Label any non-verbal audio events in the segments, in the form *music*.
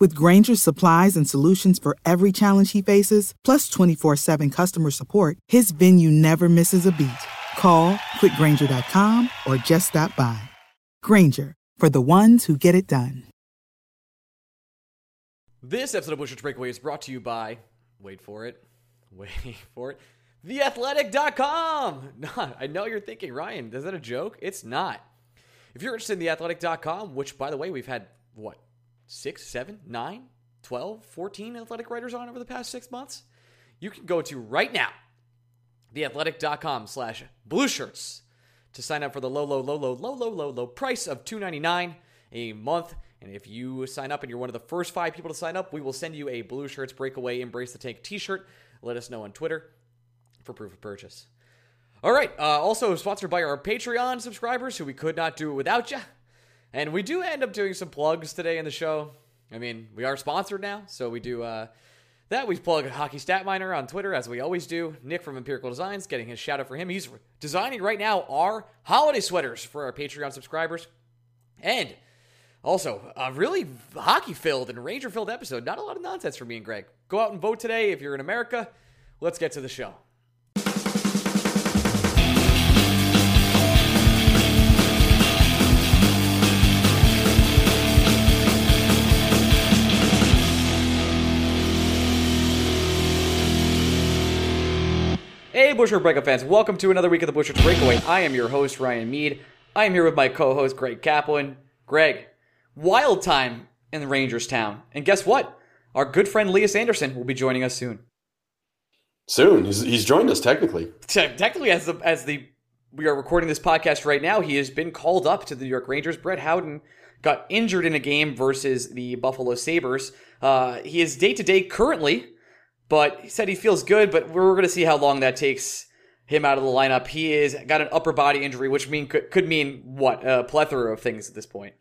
With Grainger's supplies and solutions for every challenge he faces, plus 24 7 customer support, his venue never misses a beat. Call clickgrainger.com or just stop by. Grainger, for the ones who get it done. This episode of Blue Shirts Breakaway is brought to you by, wait for it, *laughs* wait for it, theathletic.com. *laughs* No, I know you're thinking, Ryan, is that a joke? It's not. If you're interested in theathletic.com, which by the way, we've had what, six, seven, nine, 12, 14 athletic writers on over the past six months, you can go to right now, theathletic.com slash blue shirts to sign up for the low, low, low, low, low, low, low, low price of $2.99 a month. And if you sign up and you're one of the first five people to sign up, we will send you a Blue Shirts Breakaway Embrace the Tank t shirt. Let us know on Twitter for proof of purchase. All right. Uh, also sponsored by our Patreon subscribers, who we could not do it without you. And we do end up doing some plugs today in the show. I mean, we are sponsored now, so we do uh, that. We plug Hockey Stat Miner on Twitter, as we always do. Nick from Empirical Designs, getting his shout out for him. He's designing right now our holiday sweaters for our Patreon subscribers. And also, a really hockey filled and Ranger filled episode. Not a lot of nonsense for me and Greg. Go out and vote today if you're in America. Let's get to the show. Blue Shirts Breakup fans, welcome to another week of the Blue Shirts Breakaway. I am your host, Ryan Mead. I am here with my co host, Greg Kaplan. Greg, wild time in the Rangers town. And guess what? Our good friend Lias Andersson, will be joining us soon. Soon. He's, he's joined us technically. Te- Technically, as the, as the we are recording this podcast right now, he has been called up to the New York Rangers. Brett Howden got injured in a game versus the Buffalo Sabres. Uh, he is day to day currently, but he said he feels good. But we're going to see how long that takes him out of the lineup. He is got an upper body injury, which mean could, could mean what a plethora of things at this point.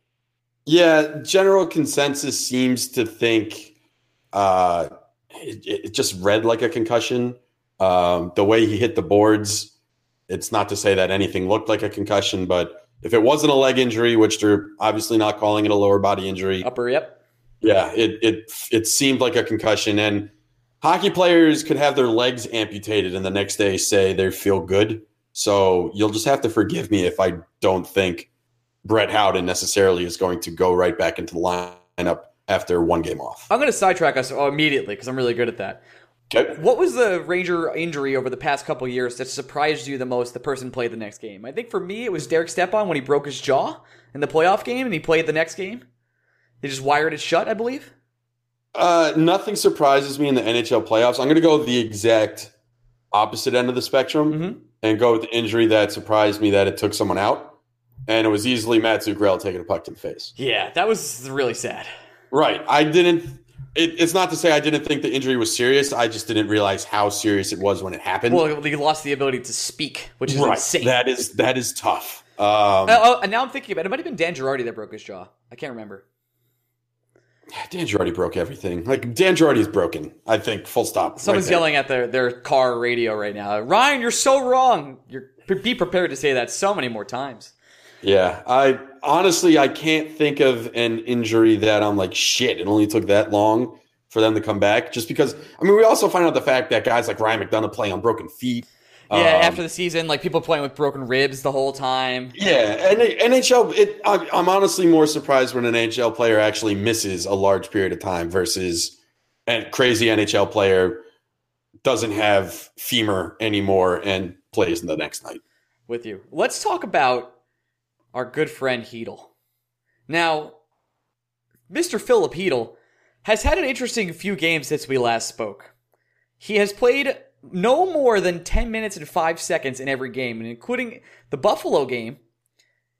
Yeah, general consensus seems to think uh, it, it just read like a concussion. Um, the way he hit the boards, it's not to say that anything looked like a concussion, but if it wasn't a leg injury, which they're obviously not calling it a lower body injury, Upper, yep. yeah, it it it seemed like a concussion. And hockey players could have their legs amputated and the next day say they feel good. So you'll just have to forgive me if I don't think Brett Howden necessarily is going to go right back into the lineup after one game off. I'm going to sidetrack us immediately because I'm really good at that. Okay. What was the Ranger injury over the past couple years that surprised you the most? The person played the next game. I think for me it was Derek Stepan when he broke his jaw in the playoff game and he played the next game. They just wired it shut, I believe. Uh, nothing surprises me in the NHL playoffs. I'm going to go the exact opposite end of the spectrum Mhm. and go with the injury that surprised me that it took someone out. And it was easily Matt Zuccarello taking a puck to the face. Yeah, that was really sad. Right. I didn't. It, it's not to say I didn't think the injury was serious. I just didn't realize how serious it was when it happened. Well, he lost the ability to speak, which is right. insane. That is that is tough. Um, Uh, oh, and now I'm thinking about it. It might have been Dan Girardi that broke his jaw. I can't remember. Dan Girardi broke everything. Like Dan is broken. I think. Full stop. Someone's right yelling at their, their car radio right now. Ryan, you're so wrong. You're be prepared to say that so many more times. Yeah, I honestly I can't think of an injury that I'm like shit. It only took that long for them to come back. Just because I mean, we also find out the fact that guys like Ryan McDonagh play on broken feet. Yeah, Um, after the season, like people playing with broken ribs the whole time. Yeah, and NHL. It, I- I'm honestly more surprised when an NHL player actually misses a large period of time versus a crazy NHL player doesn't have femur anymore and plays the next night. With you. Let's talk about our good friend Chytil. Now, Mr. Filip Chytil has had an interesting few games since we last spoke. He has played no more than 10 minutes and 5 seconds in every game, and including the Buffalo game.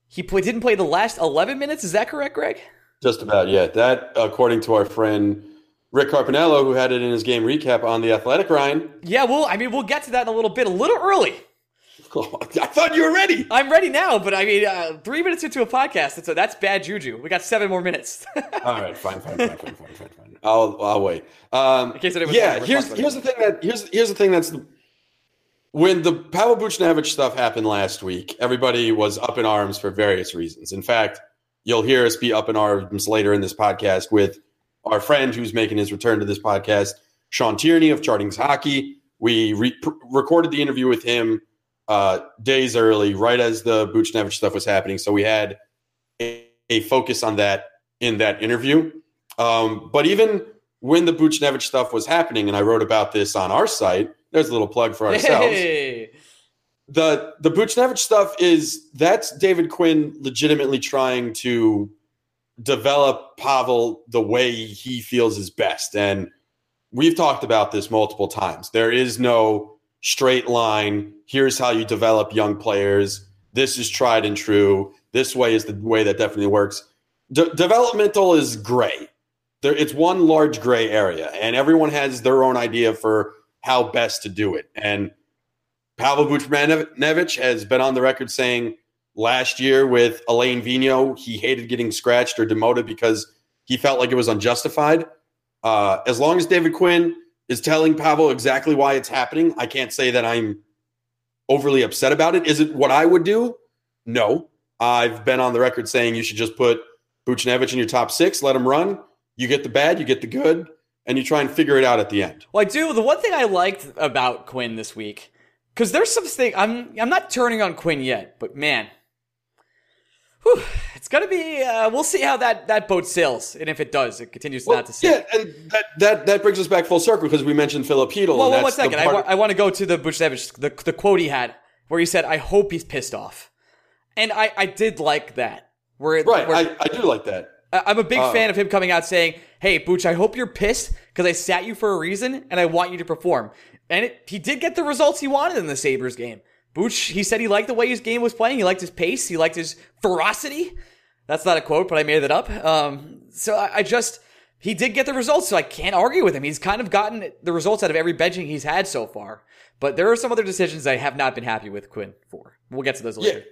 He play, didn't play the last 11 minutes. Is that correct, Greg? Just about, yeah. That, according to our friend Rick Carpiniello, who had it in his game recap on the Athletic, Ryan. Yeah, well, I mean, we'll get to that in a little bit, a little early. *laughs* I thought you were ready. I'm ready now, but I mean, uh, three minutes into a podcast, so that's bad juju. We got seven more minutes. *laughs* All right, fine, fine, fine, fine, fine, fine, fine. I'll, I'll wait. Um, In case yeah, here's here's the thing that here's here's the thing that's when the Pavel Buchnevich stuff happened last week. Everybody was up in arms for various reasons. In fact, you'll hear us be up in arms later in this podcast with our friend who's making his return to this podcast, Sean Tierney of Chartings Hockey. We re- recorded the interview with him uh, days early, right as the Buchnevich stuff was happening. So we had a, a focus on that in that interview. Um, but even when the Buchnevich stuff was happening, and I wrote about this on our site, there's a little plug for ourselves. *laughs* Hey. The the Buchnevich stuff is that's David Quinn legitimately trying to develop Pavel the way he feels is best. And we've talked about this multiple times. There is no straight line. Here's how you develop young players. This is tried and true. This way is the way that definitely works. De- developmental is gray. There, it's one large gray area, and everyone has their own idea for how best to do it. And Pavel Buchnevich has been on the record saying last year with Alain Vigneault, he hated getting scratched or demoted because he felt like it was unjustified. Uh, as long as David Quinn is telling Pavel exactly why it's happening, I can't say that I'm overly upset about it. Is it what I would do? No. I've been on the record saying you should just put Buchnevich in your top six, let him run. You get the bad, you get the good, and you try and figure it out at the end. Well, I do. The one thing I liked about Quinn this week, because there's some thing I'm I'm not turning on Quinn yet, but man, whew, it's gonna be. Uh, we'll see how that that boat sails, and if it does, it continues Well, not to sail. yeah, and that, that that brings us back full circle because we mentioned Filip Chytil. Well, well, one the. I, wa- I want to go to the Buchnevich, the the quote he had where he said, "I hope he's pissed off," and I I did like that. Where right, where, I, I do like that. I'm a big Uh, fan of him coming out saying, "Hey, Booch, I hope you're pissed because I sat you for a reason and I want you to perform." And it, he did get the results he wanted in the Sabres game. Booch, he said he liked the way his game was playing. He liked his pace. He liked his ferocity. That's not a quote, but I made it up. Um, so I, I just he did get the results, so I can't argue with him. He's kind of gotten the results out of every benching he's had so far. But there are some other decisions I have not been happy with Quinn for. We'll get to those later.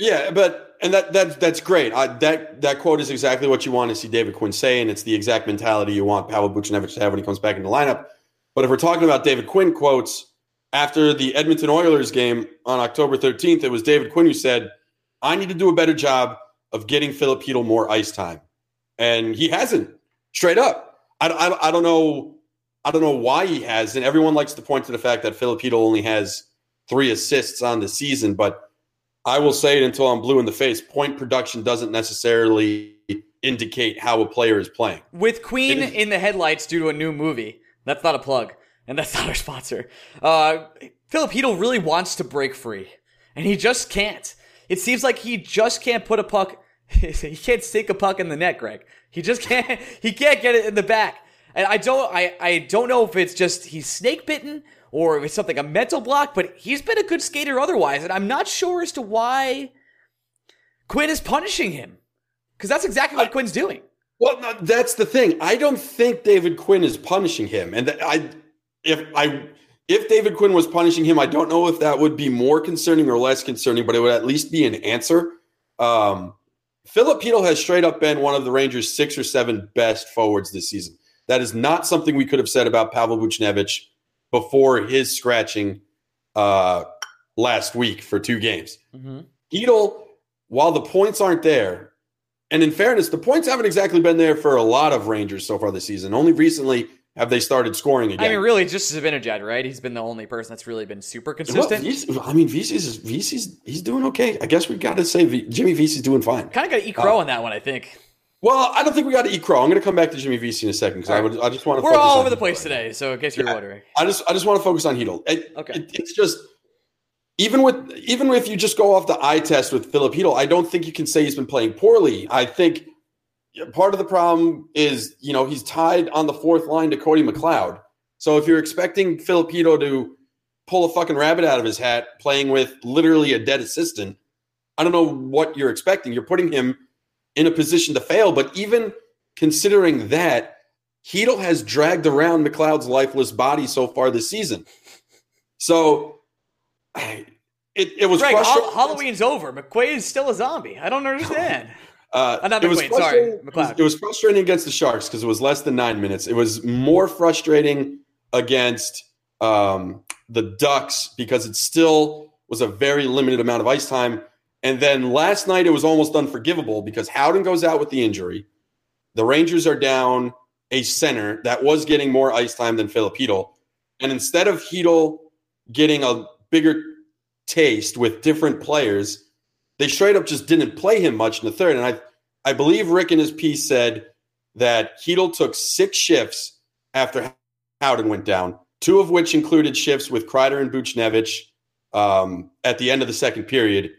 Yeah, but and that that that's great. I, that that quote is exactly what you want to see David Quinn say, and it's the exact mentality you want Pavel Buchnevich to have when he comes back in the lineup. But if we're talking about David Quinn quotes after the Edmonton Oilers game on October 13th, it was David Quinn who said, "I need to do a better job of getting Filip more ice time," and he hasn't. Straight up, I, I, I don't know. I don't know why he hasn't. Everyone likes to point to the fact that Philip only has three assists on the season, but I will say it until I'm blue in the face. Point production doesn't necessarily indicate how a player is playing. with Queen is- in the headlights due to a new movie. That's not a plug, and that's *laughs* not our sponsor. Uh, Filip Chytil really wants to break free, and he just can't. It seems like he just can't put a puck. *laughs* he can't stick a puck in the net, Greg. He just can't. *laughs* He can't get it in the back. And I don't. I I don't know if it's just he's snake bitten or if it's something a mental block. But he's been a good skater otherwise, and I'm not sure as to why Quinn is punishing him because that's exactly what Quinn's doing. Well, no, that's the thing. I don't think David Quinn is punishing him, and that I, if I, if David Quinn was punishing him, I don't know if that would be more concerning or less concerning, but it would at least be an answer. Um, Filip Chytil has straight up been one of the Rangers' six or seven best forwards this season. That is not something we could have said about Pavel Buchnevich before his scratching uh, last week for two games. Mm-hmm. Chytil, while the points aren't there, and in fairness, the points haven't exactly been there for a lot of Rangers so far this season. Only recently have they started scoring again. I mean, really, just Zibanejad, right? He's been the only person that's really been super consistent. Vesey I mean, Vesey's is, Vesey's he's doing okay. I guess we got to say v, Jimmy Vesey's doing fine. kind of got to eat Uh, crow on that one, I think. Well, I don't think we got to eat crow. I'm going to come back to Jimmy Vesey in a second because I would. I just want to. We're all over the place today, so in case you're Yeah. wondering. I just I just want to focus on Chytil. It- Okay. it- it's just even with even if you just go off the eye test with Filip Chytil, I don't think you can say he's been playing poorly. I think part of the problem is you know he's tied on the fourth line to Cody McLeod. So if you're expecting Filip Chytil to pull a fucking rabbit out of his hat playing with literally a dead assistant, I don't know what you're expecting. You're putting him in a position to fail. But even considering that, Chytil has dragged around McLeod's lifeless body so far this season. So I- it, it was Greg, frustrating. Hall- Halloween's over. McQuaid is still a zombie. I don't understand. *laughs* Uh, not it was McQuaid, sorry, frustrating- It was, McLeod. it was frustrating against the Sharks because it was less than nine minutes. It was more frustrating against um, the Ducks because it still was a very limited amount of ice time. And then last night it was almost unforgivable because Howden goes out with the injury. The Rangers are down a center that was getting more ice time than Filip Chytil. And instead of Chytil getting a bigger taste with different players, they straight up just didn't play him much in the third. And I, I believe Rick in his piece said that Chytil took six shifts after Howden went down, two of which included shifts with Kreider and Buchnevich um, at the end of the second period.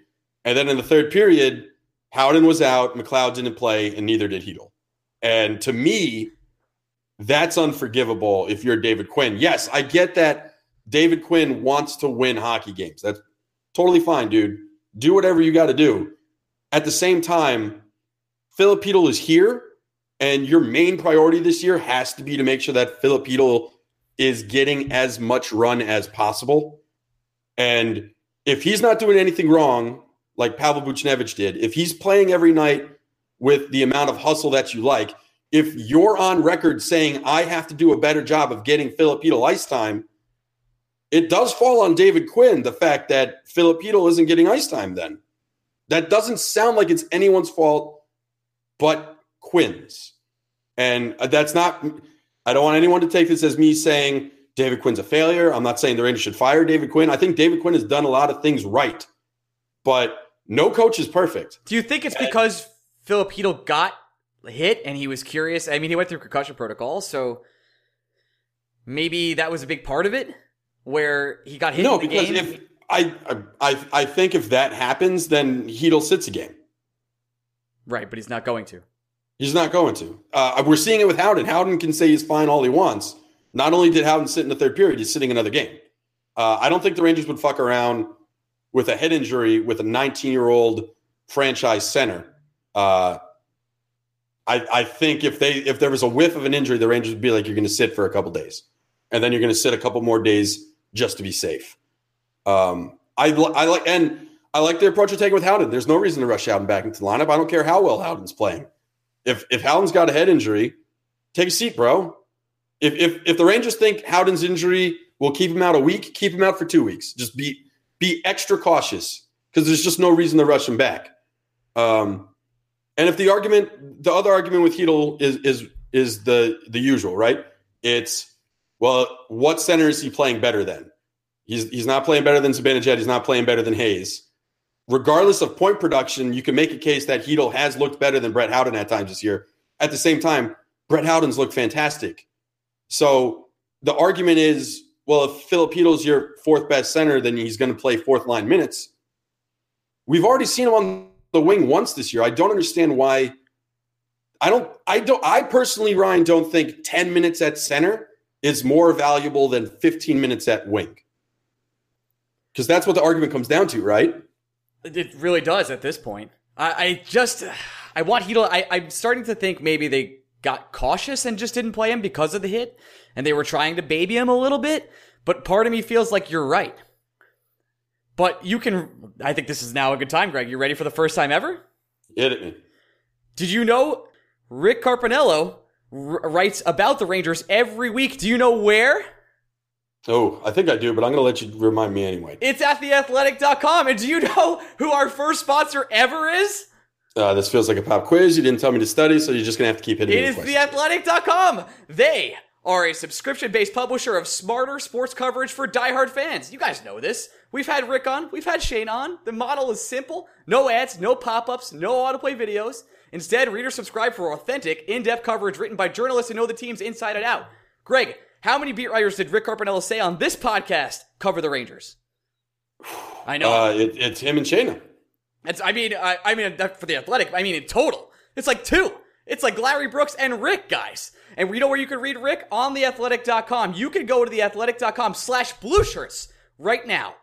And then in the third period, Howden was out, McLeod didn't play, and neither did Chytil. And to me, that's unforgivable if you're David Quinn. Yes, I get that David Quinn wants to win hockey games. That's totally fine, dude. Do whatever you got to do. At the same time, Chytil is here, and your main priority this year has to be to make sure that Chytil is getting as much run as possible. And if he's not doing anything wrong, like Pavel Buchnevich did, if he's playing every night with the amount of hustle that you like, if you're on record saying I have to do a better job of getting Chytil ice time, it does fall on David Quinn the fact that Chytil isn't getting ice time then. That doesn't sound like it's anyone's fault but Quinn's. And uh, that's not, I don't want anyone to take this as me saying David Quinn's a failure. I'm not saying the Rangers should fire David Quinn. I think David Quinn has done a lot of things right, but no coach is perfect. Do you think it's because Filip Chytil got hit and he was curious? I mean, he went through concussion protocol, so maybe that was a big part of it, where he got hit no, in the because game. if I, I, I think if that happens, then Chytil sits a game. right, but he's not going to. He's not going to. Uh, we're seeing it with Howden. Howden can say he's fine all he wants. Not only did Howden sit in the third period, he's sitting another game. Uh, I don't think the Rangers would fuck around with a head injury with a 19 year old franchise center. Uh, I, I think if they if there was a whiff of an injury, the Rangers would be like, you're going to sit for a couple days, and then you're going to sit a couple more days just to be safe. Um, I, I like and I like the approach you're taking with Howden. There's no reason to rush Howden back into the lineup. I don't care how well Howden's playing. If if Howden's got a head injury, take a seat, bro. If if if the Rangers think Howden's injury will keep him out a week, keep him out for two weeks. Just be be extra cautious because there's just no reason to rush him back. Um, and if the argument, the other argument with Chytil is is is the the usual, right? It's well, what center is he playing better than? He's he's not playing better than Zibanejad. He's not playing better than Hayes. Regardless of point production, you can make a case that Chytil has looked better than Brett Howden at times this year. At the same time, Brett Howden's looked fantastic. So the argument is, well, if Chytil's your fourth best center, then he's going to play fourth line minutes. We've already seen him on the wing once this year. I don't understand why. I don't. I don't. I personally, Ryan, don't think ten minutes at center is more valuable than fifteen minutes at wing. Because that's what the argument comes down to, right? It really does at this point. I, I just, I want. I, I'm starting to think maybe they got cautious and just didn't play him because of the hit, and they were trying to baby him a little bit. But part of me feels like you're right. But you can. I think this is now a good time, Greg. You ready for the first time ever? Hit it. Did you know Rick Carpiniello r- writes about the Rangers every week? Do you know where? Oh, I think I do, but I'm going to let you remind me anyway. It's at theathletic.com. And do you know who our first sponsor ever is? Uh, this feels like a pop quiz. You didn't tell me to study, so you're just going to have to keep hitting It me is with questions. It is theathletic.com. They are a subscription based publisher of smarter sports coverage for diehard fans. You guys know this. We've had Rick on, we've had Shane on. The model is simple no ads, no pop ups, no autoplay videos. Instead, readers subscribe for authentic, in-depth coverage written by journalists who know the teams inside and out. Greg, how many beat writers did Rick Carpiniello say on this podcast cover the Rangers? I know. Uh, it, it's him and Shayna. It's, I mean, I, I mean, for the athletic, I mean, in total, it's like two. It's like Larry Brooks and Rick, guys. And you know where you can read Rick? On theathletic.com. You can go to theathletic.com slash blue shirts right now.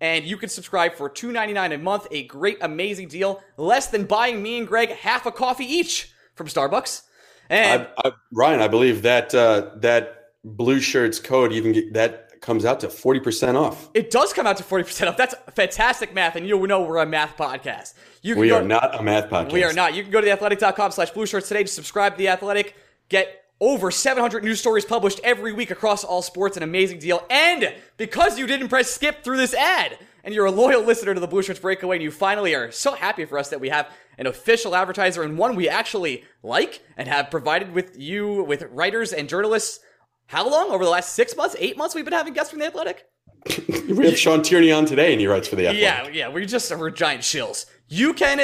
And you can subscribe for $2.99 a month. A great, amazing deal. Less than buying me and Greg half a coffee each from Starbucks. And I, I, Ryan, I believe that uh, that blue shirts code even get, that comes out to forty percent off. it does come out to 40% off. That's fantastic math. And you know we're a math podcast. You can We go- are not a math podcast. We are not. You can go to theathletic.com slash blue shirts today to subscribe to The Athletic. Get over 700 news stories published every week across all sports. An amazing deal. And because you didn't press skip through this ad and you're a loyal listener to the Blue Shirts Breakaway and you finally are so happy for us that we have an official advertiser and one we actually like and have provided with you with writers and journalists. How long? Over the last six months, eight months, we've been having guests from The Athletic? *laughs* We have Sean Tierney on today, and he writes for the Athletic. Yeah, yeah, we're just we're giant shills. You can,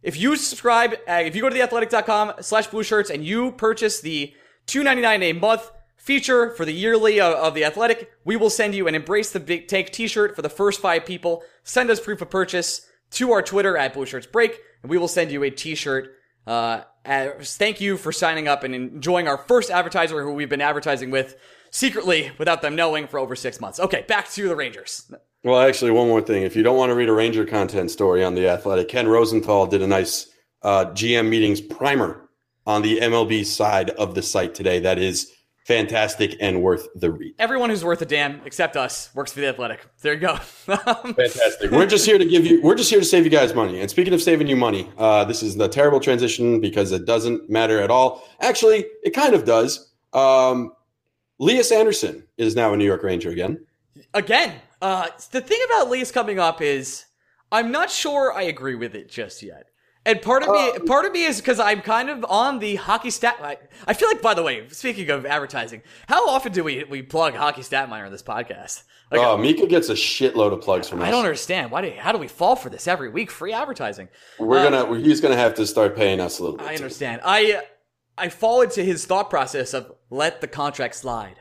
if you subscribe, uh, if you go to theathletic.com slash blue shirts and you purchase the $2.99 a month feature for the yearly uh, of the athletic, we will send you an Embrace the Big Take t-shirt for the first five people. Send us proof of purchase to our Twitter at Blue Shirts Break, and we will send you a t-shirt. Uh, as thank you for signing up and enjoying our first advertiser who we've been advertising with secretly without them knowing for over six months. Okay, back to the Rangers. Well, actually, one more thing. If you don't want to read a Ranger content story on the Athletic, Ken Rosenthal did a nice uh, GM meetings primer on the MLB side of the site today. That is fantastic and worth the read. Everyone who's worth a damn, except us, works for the Athletic. There you go. *laughs* Fantastic. we're just here to give you. We're just here to save you guys money. And speaking of saving you money, uh, this is the terrible transition because it doesn't matter at all. Actually, it kind of does. Um, Lias Andersson is now a New York Ranger again. Again, uh, the thing about Lee's coming up is I'm not sure I agree with it just yet. And part of me, part of me is because I'm kind of on the hockey stat. I, I feel like, by the way, speaking of advertising, how often do we we plug hockey stat miner on this podcast? Like, Oh, Mika gets a shitload of plugs from us. I don't understand why. Do, how do we fall for this every week? Free advertising. We're Uh, gonna. He's gonna have to start paying us a little bit. I too. understand. I I fall into his thought process of let the contract slide.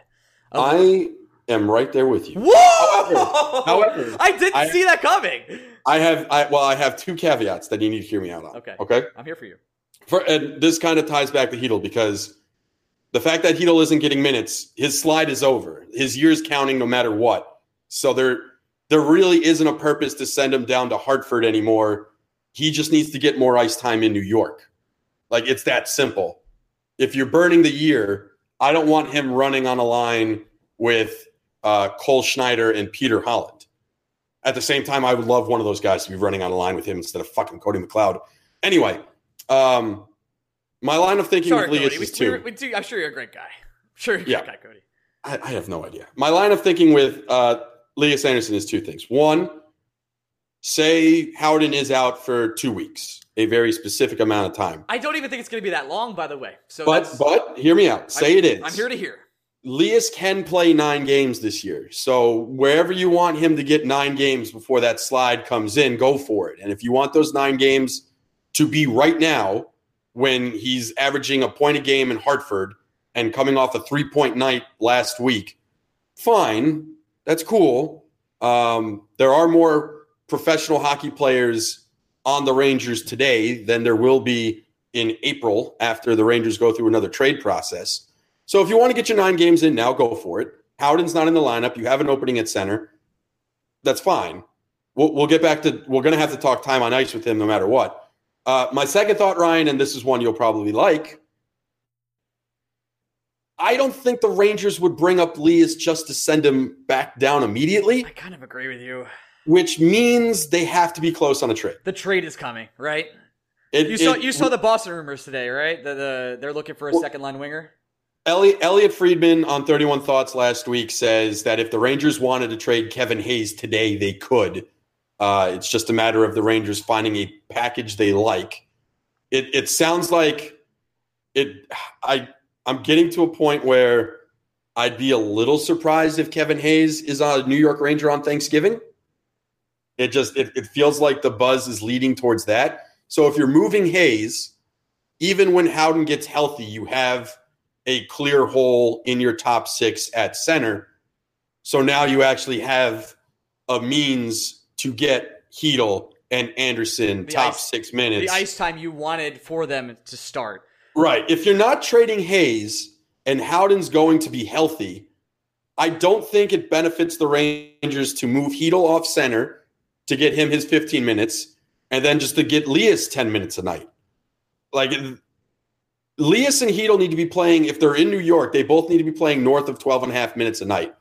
I am right there with you. Whoa! however, *laughs* I didn't I- see that coming. I have. I well, I have two caveats that you need to hear me out on. Okay. Okay. I'm here for you. For, and this kind of ties back to Chytil because the fact that Chytil isn't getting minutes, his slide is over. His year's counting no matter what. So there, there really isn't a purpose to send him down to Hartford anymore. He just needs to get more ice time in New York. Like it's that simple. If you're burning the year, I don't want him running on a line with uh, Cole Schneider and Peter Holland. At the same time, I would love one of those guys to be running on a line with him instead of fucking Cody McLeod. Anyway, um, my line of thinking Sorry, with Cody. We, is two. we, we do, I'm sure you're a great guy. I'm sure you're a Yeah. great guy, Cody. I, I have no idea. My line of thinking with uh, Lias Andersson is two things. One, say Howden is out for two weeks, a very specific amount of time. I don't even think it's going to be that long, by the way. So But but hear me out. Say I'm, it is. I'm here to hear. Lias can play nine games this year. So wherever you want him to get nine games before that slide comes in, go for it. And if you want those nine games to be right now, when he's averaging a point a game in Hartford and coming off a three point night last week, fine. That's cool. Um, there are more professional hockey players on the Rangers today than there will be in April after the Rangers go through another trade process. So if you want to get your nine games in now, go for it. Howden's not in the lineup. You have an opening at center. That's fine. We'll, we'll get back to. We're going to have to talk time on ice with him no matter what. Uh, my second thought, Ryan, and this is one you'll probably like. I don't think the Rangers would bring up Lias just to send him back down immediately, I kind of agree with you. which means they have to be close on a trade. The trade is coming, right? It- You saw it- you saw the Boston rumors today, right? The, the they're looking for a Well- second line winger. Elliotte, Elliotte Friedman on 31 Thoughts last week says that if the Rangers wanted to trade Kevin Hayes today, they could. Uh, it's just a matter of the Rangers finding a package they like. It, it sounds like it. I I'm getting to a point where I'd be a little surprised if Kevin Hayes is a New York Ranger on Thanksgiving. It just it, it feels like the buzz is leading towards that. So if you're moving Hayes, even when Howden gets healthy, you have a clear hole in your top six at center. So now you actually have a means to get Chytil and Andersson The top ice- six minutes. The ice time you wanted for them to start. Right. If you're not trading Hayes and Howden's going to be healthy, I don't think it benefits the Rangers to move Chytil off center to get him his 15 minutes and then just to get Leas 10 minutes a night. Like Lias and Chytil need to be playing, if they're in New York, they both need to be playing north of 12 and a half minutes a night.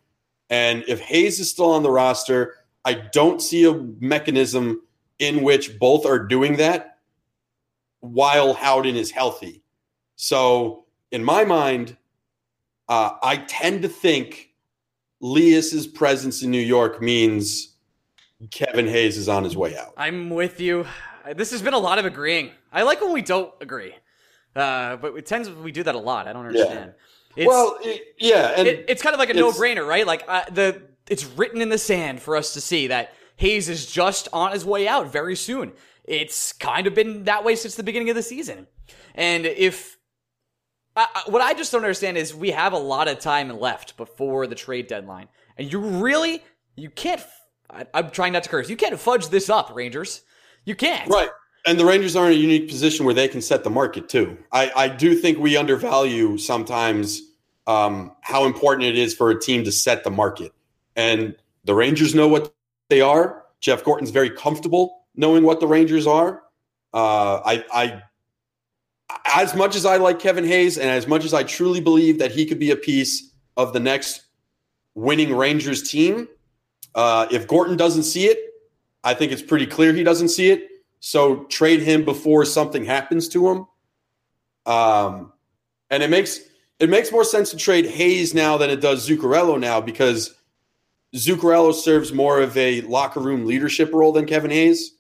And if Hayes is still on the roster, I don't see a mechanism in which both are doing that while Howden is healthy. So, in my mind, uh, I tend to think Lias's presence in New York means Kevin Hayes is on his way out. I'm with you. This has been a lot of agreeing. I like when we don't agree, uh, but it tends we do that a lot. I don't understand. It's, well, it- yeah, and it, it's kind of like a no-brainer, right? Like uh, the it's written in the sand for us to see that Hayes is just on his way out very soon. It's kind of been that way since the beginning of the season, and if I, I- what I just don't understand is we have a lot of time left before the trade deadline, and you really you can't. I'm trying not to curse. You can't fudge this up, Rangers. You can't. Right. And the Rangers are in a unique position where they can set the market too. I, I do think we undervalue sometimes um, how important it is for a team to set the market. And the Rangers know what they are. Jeff Gorton's very comfortable knowing what the Rangers are. Uh, I, I, as much as I like Kevin Hayes, and as much as I truly believe that he could be a piece of the next winning Rangers team, uh, if Gorton doesn't see it, I think it's pretty clear he doesn't see it. So trade him before something happens to him. Um, and it makes it makes more sense to trade Hayes now than it does Zuccarello now because Zuccarello serves more of a locker room leadership role than Kevin Hayes.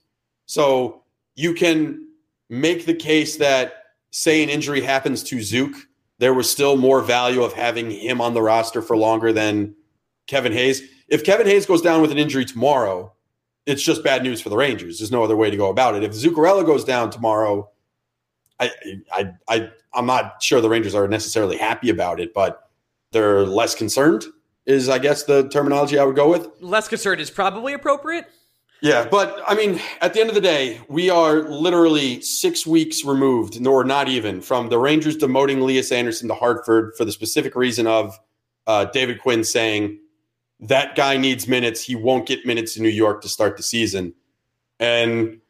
So you can make the case that say an injury happens to Zook, there was still more value of having him on the roster for longer than Kevin Hayes. If Kevin Hayes goes down with an injury tomorrow, it's just bad news for the Rangers. There's no other way to go about it. If Zuccarello goes down tomorrow, I, I, I, I'm not sure the Rangers are necessarily happy about it, but they're less concerned. Is I guess the terminology I would go with. Less concerned is probably appropriate. Yeah, but I mean, at the end of the day, we are literally six weeks removed, nor not even, from the Rangers demoting Elias Andersson to Hartford for the specific reason of uh, David Quinn saying that guy needs minutes. He won't get minutes in New York to start the season. And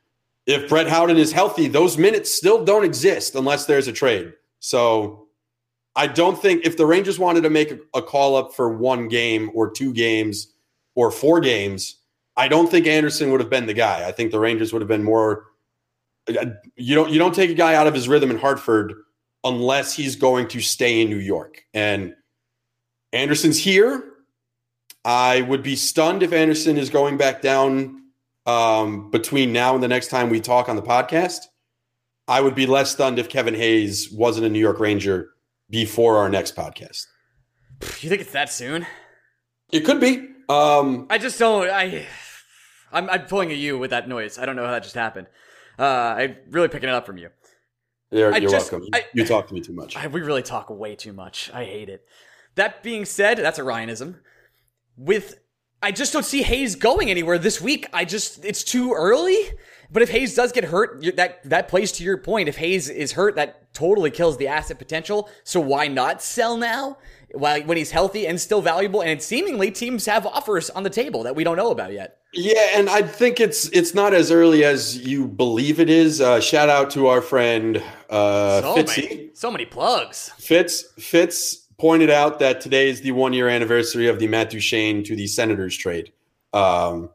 if Brett Howden is healthy, those minutes still don't exist unless there's a trade. So I don't think if the Rangers wanted to make a, call up for one game or two games or four games, I don't think Andersson would have been the guy. I think the Rangers would have been more. Uh, you don't you don't take a guy out of his rhythm in Hartford unless he's going to stay in New York. And Andersson's here. I would be stunned if Andersson is going back down um, between now and the next time we talk on the podcast. I would be less stunned if Kevin Hayes wasn't a New York Ranger before our next podcast. You think it's that soon? It could be. Um, I just don't. I, I'm, I'm pulling a you with that noise. I don't know how that just happened. Uh, I'm really picking it up from you. you're you're just- welcome. I- you talk to me too much. I, we really talk way too much. I hate it. That being said, that's a Ryanism. With, I just don't see Hayes going anywhere this week. I just, it's too early. But if Hayes does get hurt, that that plays to your point. If Hayes is hurt, that totally kills the asset potential. So why not sell now? While when he's healthy and still valuable, and seemingly teams have offers on the table that we don't know about yet. Yeah, and I think it's it's not as early as you believe it is. Uh, shout out to our friend uh, so Fitzy. many, so many plugs. Fitz Fitz pointed out that today is the one year anniversary of the Matt Duchene to the Senators trade. Um,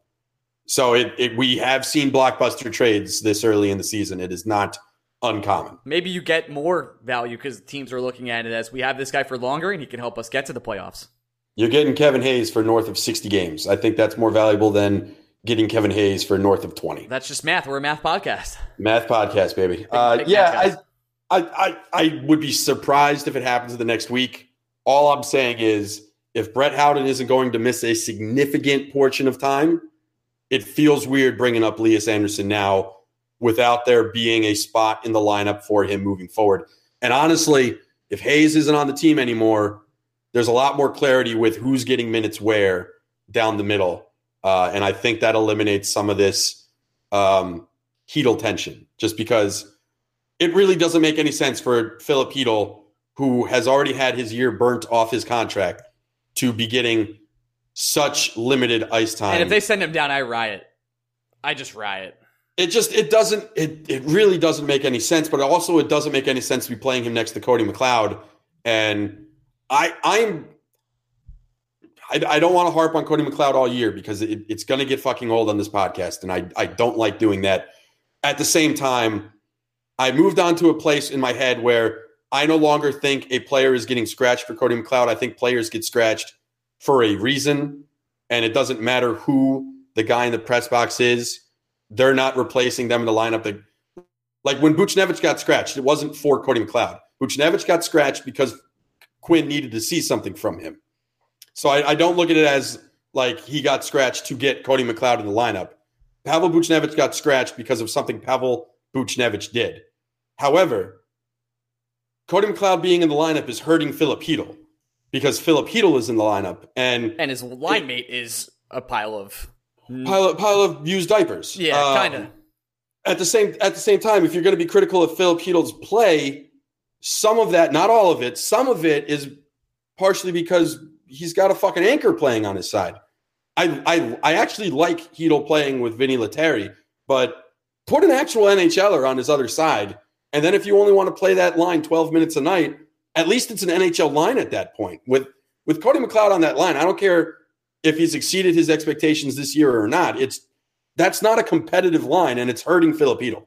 so it, it we have seen blockbuster trades this early in the season. It is not uncommon. Maybe you get more value because teams are looking at it as we have this guy for longer and he can help us get to the playoffs. You're getting Kevin Hayes for north of 60 games. I think that's more valuable than getting Kevin Hayes for north of 20. That's just math. We're a math podcast. Math podcast, baby. uh, big yeah, math I. I, I, I would be surprised if it happens the next week. All I'm saying is, if Brett Howden isn't going to miss a significant portion of time, it feels weird bringing up Lias Andersson now without there being a spot in the lineup for him moving forward. And honestly, if Hayes isn't on the team anymore, there's a lot more clarity with who's getting minutes where down the middle. Uh, and I think that eliminates some of this um, tension just because it really doesn't make any sense for Filip Chytil, who has already had his year burnt off his contract, to be getting such limited ice time. And if they send him down, I riot. I just riot. It just it doesn't it it really doesn't make any sense. But also it doesn't make any sense to be playing him next to Cody McLeod. And I I'm I, I don't want to harp on Cody McLeod all year because it, it's going to get fucking old on this podcast, and I I don't like doing that. At the same time, I moved on to a place in my head where I no longer think a player is getting scratched for Cody McLeod. I think players get scratched for a reason, and it doesn't matter who the guy in the press box is. They're not replacing them in the lineup. That, like when Buchnevich got scratched, it wasn't for Cody McLeod. Buchnevich got scratched because Quinn needed to see something from him. So I, I don't look at it as like he got scratched to get Cody McLeod in the lineup. Pavel Buchnevich got scratched because of something Pavel Buchnevich did. However, Cody McLeod being in the lineup is hurting Chytil because Chytil is in the lineup and And his line mate is a pile of. pile of, pile of used diapers. Yeah, Um, kind of. At the same at the same time, if you're going to be critical of Chytil's play, some of that, not all of it, some of it is partially because he's got a fucking anchor playing on his side. I I I actually like Chytil playing with Vinny Lettieri, but put an actual NHLer on his other side, and then if you only want to play that line 12 minutes a night, at least it's an NHL line at that point. With with Cody McLeod on that line, I don't care if he's exceeded his expectations this year or not. It's that's not a competitive line, and it's hurting Filip Chytil.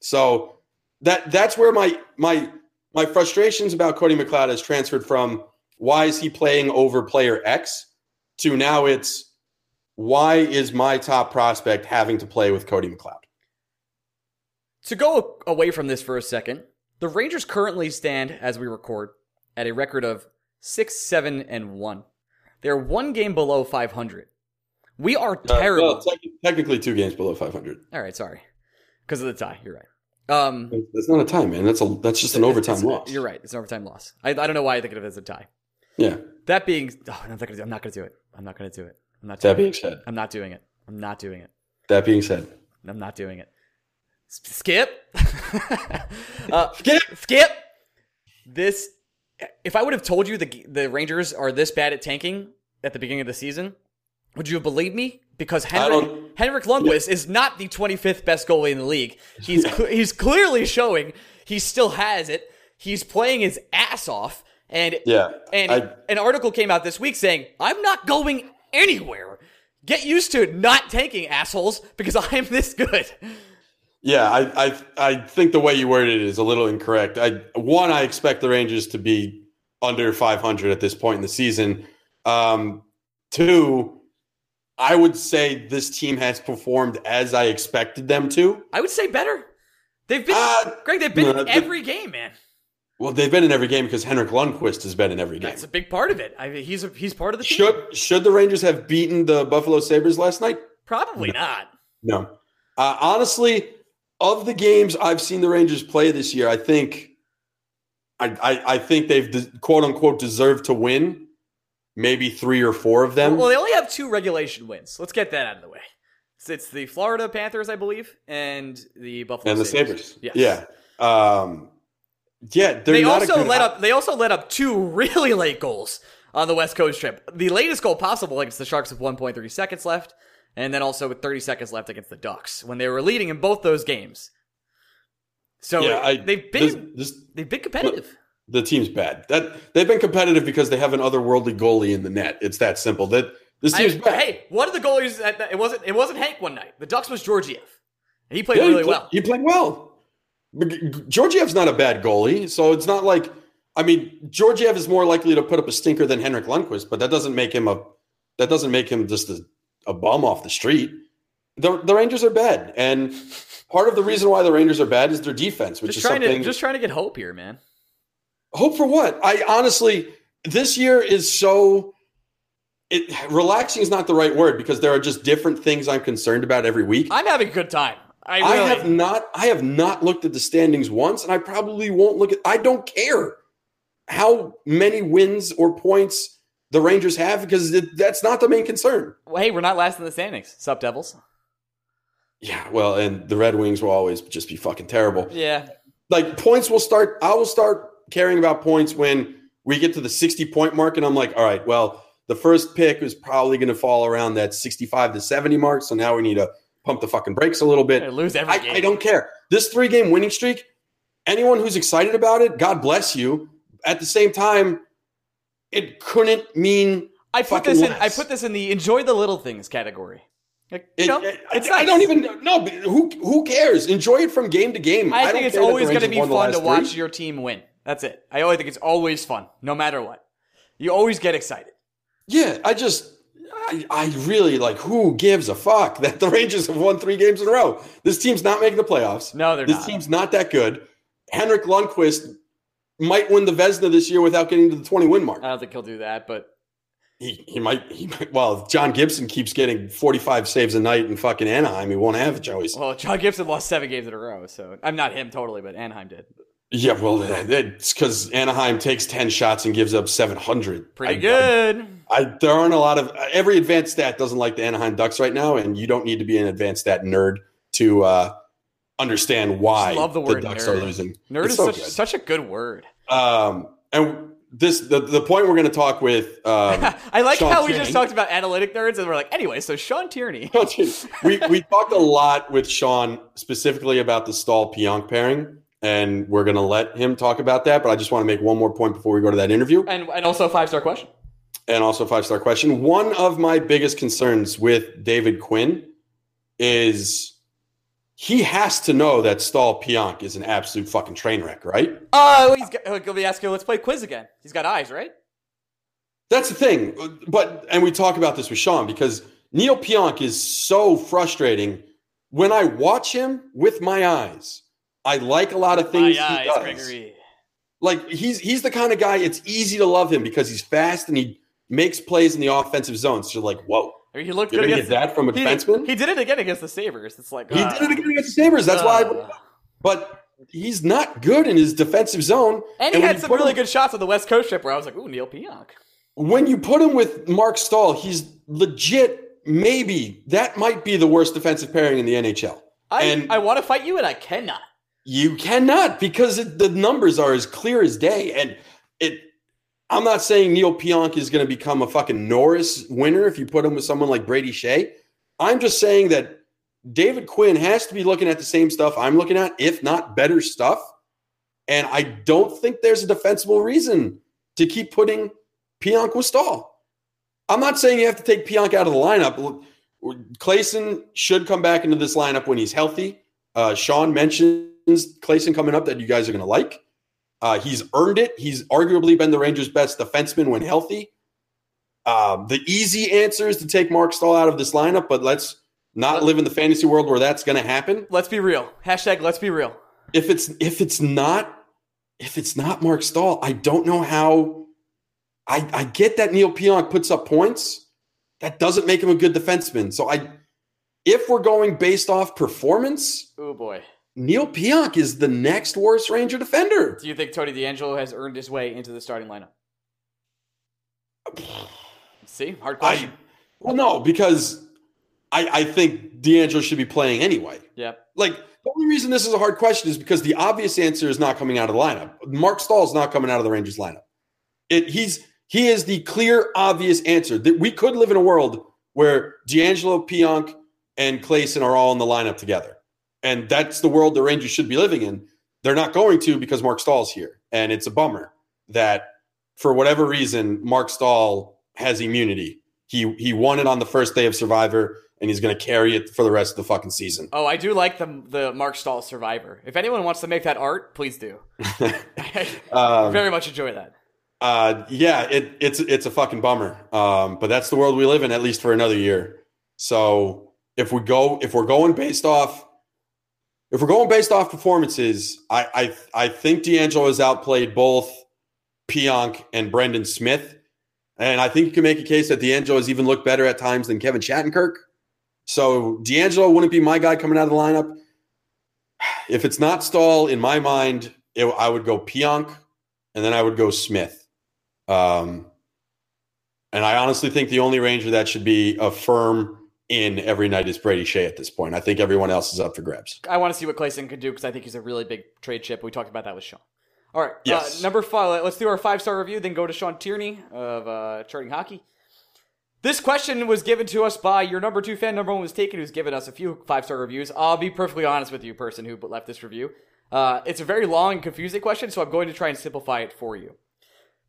So that that's where my my my frustrations about Cody McLeod has transferred from why is he playing over player X to now it's why is my top prospect having to play with Cody McLeod? To go away from this for a second, the Rangers currently stand, as we record, at a record of six, seven, and one. They're one game below 500. We are Uh, terrible. well, tec- technically two games below 500. All right, sorry, because of the tie. You're right. Um, That's not a time, man. That's a that's just an overtime it's- loss. You're right. It's an overtime loss. I, I don't know why I think of it as a tie. Yeah. That being, oh, I'm not gonna. do- I'm not gonna do it. I'm not gonna do it. I'm not. Doing That being it. said, I'm not doing it. I'm not doing it. that being said, I'm not doing it. Skip. *laughs* uh, Skip! Skip. This. If I would have told you the the Rangers are this bad at tanking at the beginning of the season, would you have believed me? Because Henrik, Henrik Lundqvist is not the 25th best goalie in the league. He's cl- *laughs* he's clearly showing he still has it. He's playing his ass off, and yeah. and I- an article came out this week saying, I'm not going anywhere. Get used to not tanking, assholes, because *laughs* I'm this good. Yeah, I, I I think the way you worded it is a little incorrect. I one, I expect the Rangers to be under 500 at this point in the season. Um, two, I would say this team has performed as I expected them to. I would say better. They've been, Uh, Greg, they've been no, in they- every game, man. Well, they've been in every game because Henrik Lundqvist has been in every game. That's a big part of it. I mean, he's a, he's part of the team. Should should the Rangers have beaten the Buffalo Sabres last night? Probably not. No. Uh, honestly, of the games I've seen the Rangers play this year, I think I, I, I think they've de- quote unquote deserved to win maybe three or four of them. Well, they only have two regulation wins. Let's get that out of the way. So it's the Florida Panthers, I believe, and the Buffalo and the Sabres. Sabres. Yes. Yeah. Um, yeah, they're They also let up. They also let up two *laughs* really late goals on the West Coast trip. The latest goal possible against the Sharks with 1.3 seconds left, and then also with 30 seconds left against the Ducks when they were leading in both those games. So Yeah, I, they've been this, they've been competitive. the team's bad. That they've been competitive because they have an otherworldly goalie in the net. It's that simple. That this I- team's bad. hey, one of the goalies that, that- it wasn't it wasn't Hank one night. The Ducks was Georgiev. And he played Yeah, really he play- well. He played well. But G- G- Georgiev's not a bad goalie, so it's not like I mean Georgiev is more likely to put up a stinker than Henrik Lundqvist, but that doesn't make him a that doesn't make him just a, a bum off the street. The, the Rangers are bad, and part of the reason why the Rangers are bad is their defense, which Just is trying something. to just trying to get hope here, man. Hope for what? I honestly, this year is so. It relaxing is not the right word because there are just different things I'm concerned about every week. I'm having a good time. I I, have not I have not looked at the standings once, and I probably won't look at I don't care how many wins or points the Rangers have because it, that's not the main concern. well, hey, we're not last in the standings. Sup, Devils? Yeah, well, and the Red Wings will always just be fucking terrible. Yeah. Like points will start I will start caring about points when we get to the 60 point mark and I'm like, all right, well, the first pick is probably going to fall around that 65 to 70 mark, so now we need to pump the fucking brakes a little bit. They lose every I, game. I don't care. This three game winning streak, anyone who's excited about it, God bless you. At the same time, it couldn't mean I put this in. I put this in the enjoy the little things category. Like, you it, know, it- it's I, I don't even know. Who who cares? Enjoy it from game to game. I, don't think it's care that the always going to be fun to watch three. your team win. That's it. I always think it's always fun, no matter what. You always get excited. Yeah, I just I, I really like who gives a fuck *laughs* that the Rangers have won three games in a row. This team's not making the playoffs. No, they're this not. This team's not that good. Henrik Lundqvist might win the Vezina this year without getting to the 20 win mark. I don't think he'll do that, but He, he might he might well John Gibson keeps getting 45 saves a night in fucking Anaheim, he won't have a choice. well, John Gibson lost seven games in a row, so I'm not him totally, but Anaheim did. Yeah, well it's because Anaheim takes 10 shots and gives up 700. Pretty I- good. I, I there aren't a lot of every advanced stat doesn't like the Anaheim Ducks right now, and you don't need to be an advanced stat nerd to uh, understand why love the word Ducks nerd. are losing. Nerd It's is so such, such a good word. Um, and this the, the point we're going to talk with. Um, *laughs* I like Sean how we just talked about analytic nerds, and we're like, anyway, so *laughs* Sean Tierney. we we talked a lot with Sean specifically about the Staal Pionk pairing, and we're going to let him talk about that. But I just want to make one more point before we go to that interview, And, and also five star question. and also five star question. One of my biggest concerns with David Quinn is he has to know that Staal Pionk is an absolute fucking train wreck, right? Oh, he's got, let me ask you, let's play quiz again. He's got eyes, right? That's the thing. But and we talk about this with Sean because Neil Pionk is so frustrating. When I watch him with my eyes, I like a lot of things My he eyes, does. Gregory. Like he's he's the kind of guy it's easy to love him because he's fast and he makes plays in the offensive zone. So you're like, whoa, he looked you're good gonna get against that from a he, defenseman? he did it again against the Sabres. It's like He uh, did it again against the Sabres. That's why. I, uh, but he's not good in his defensive zone. and he had some really him- good shots on the West Coast trip where I was like, "Ooh, Neil Pionk." when you put him with Marc Staal, he's legit. Maybe that might be the worst defensive pairing in the NHL. I And- I want to fight you, and I cannot. You cannot because it, the numbers are as clear as day. And it, I'm not saying Neil Pionk is going to become a fucking Norris winner if you put him with someone like Brady Skjei. I'm just saying that David Quinn has to be looking at the same stuff I'm looking at, if not better stuff. And I don't think there's a defensible reason to keep putting Pionk with Staal. I'm not saying you have to take Pionk out of the lineup. Claesson should come back into this lineup when he's healthy. Uh, Sean mentions Claesson coming up that you guys are going to like. Uh, he's earned it. He's arguably been the Rangers' best defenseman when healthy. Um, the easy answer is to take Marc Staal out of this lineup, but let's not live in the fantasy world where that's going to happen. Let's be real. Hashtag Let's be real. If it's if it's not if it's not Marc Staal, I don't know how. I I get that Neil Pionk puts up points. That doesn't make him a good defenseman. So I, if we're going based off performance, Oh boy. Neil Pionk is the next worst Ranger defender. Do you think Tony DeAngelo has earned his way into the starting lineup? See, hard question. I well, no, because I I think DeAngelo should be playing anyway. yeah. Like the only reason this is a hard question is because the obvious answer is not coming out of the lineup. Marc Staal is not coming out of the Rangers lineup. It he's he is the clear obvious answer that we could live in a world where DeAngelo, Pionk, and Claesson are all in the lineup together, and that's the world the Rangers should be living in. They're not going to because Marc Staal's here, and it's a bummer that for whatever reason Marc Staal has immunity. He he won it on the first day of Survivor, and he's going to carry it for the rest of the fucking season. Oh, I do like the the Marc Staal Survivor. If anyone wants to make that art, please do. *laughs* *laughs* Um, Very much enjoy that. uh, yeah, it, it's it's a fucking bummer. Um, but that's the world we live in, at least for another year. So if we go, if we're going based off, if we're going based off performances, I I, I think DeAngelo has outplayed both Pionk and Brendan Smith, and I think you can make a case that DeAngelo has even looked better at times than Kevin Shattenkirk. So DeAngelo wouldn't be my guy coming out of the lineup. if it's not Staal, in my mind, it, I would go Pionk, and then I would go Smith. Um, and I honestly think the only Ranger that should be a firm in every night is Brady Skjei at this point. I think everyone else is up for grabs. I want to see what Claesson can do because I think he's a really big trade chip. We talked about that with Sean. All right. Yes. Uh, number five. Let's do our five star review, then go to Sean Tierney of uh, Charting Hockey. This question was given to us by your number two fan. Number one was taken, who's given us a few five star reviews. I'll be perfectly honest with you, person who left this review. Uh, it's a very long and confusing question, so I'm going to try and simplify it for you.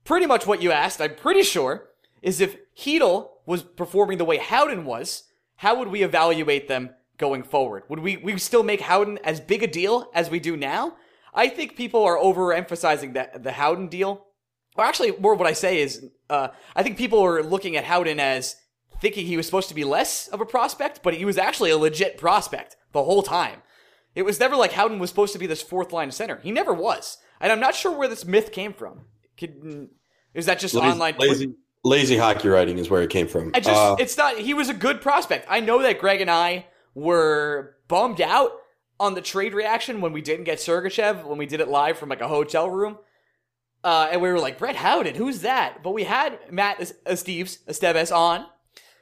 Pretty much what you asked, I'm pretty sure, is if Chytil was performing the way Howden was, how would we evaluate them going forward? Would we, we still make Howden as big a deal as we do now? I think people are overemphasizing that the Howden deal. Or actually, more what I say is, uh, I think people are looking at Howden as thinking he was supposed to be less of a prospect, but he was actually a legit prospect the whole time. It was never like Howden was supposed to be this fourth line center. He never was. And I'm not sure where this myth came from. Could, is that just Lazy, online? lazy, lazy hockey writing is where it came from. I just, Uh, it's not, he was a good prospect. I know that Greg and I were bummed out on the trade reaction when we didn't get Sergachev, when we did it live from like a hotel room. Uh, and we were like, Brett Howden, who's that? But we had Matt Es- Esteves, Esteves on,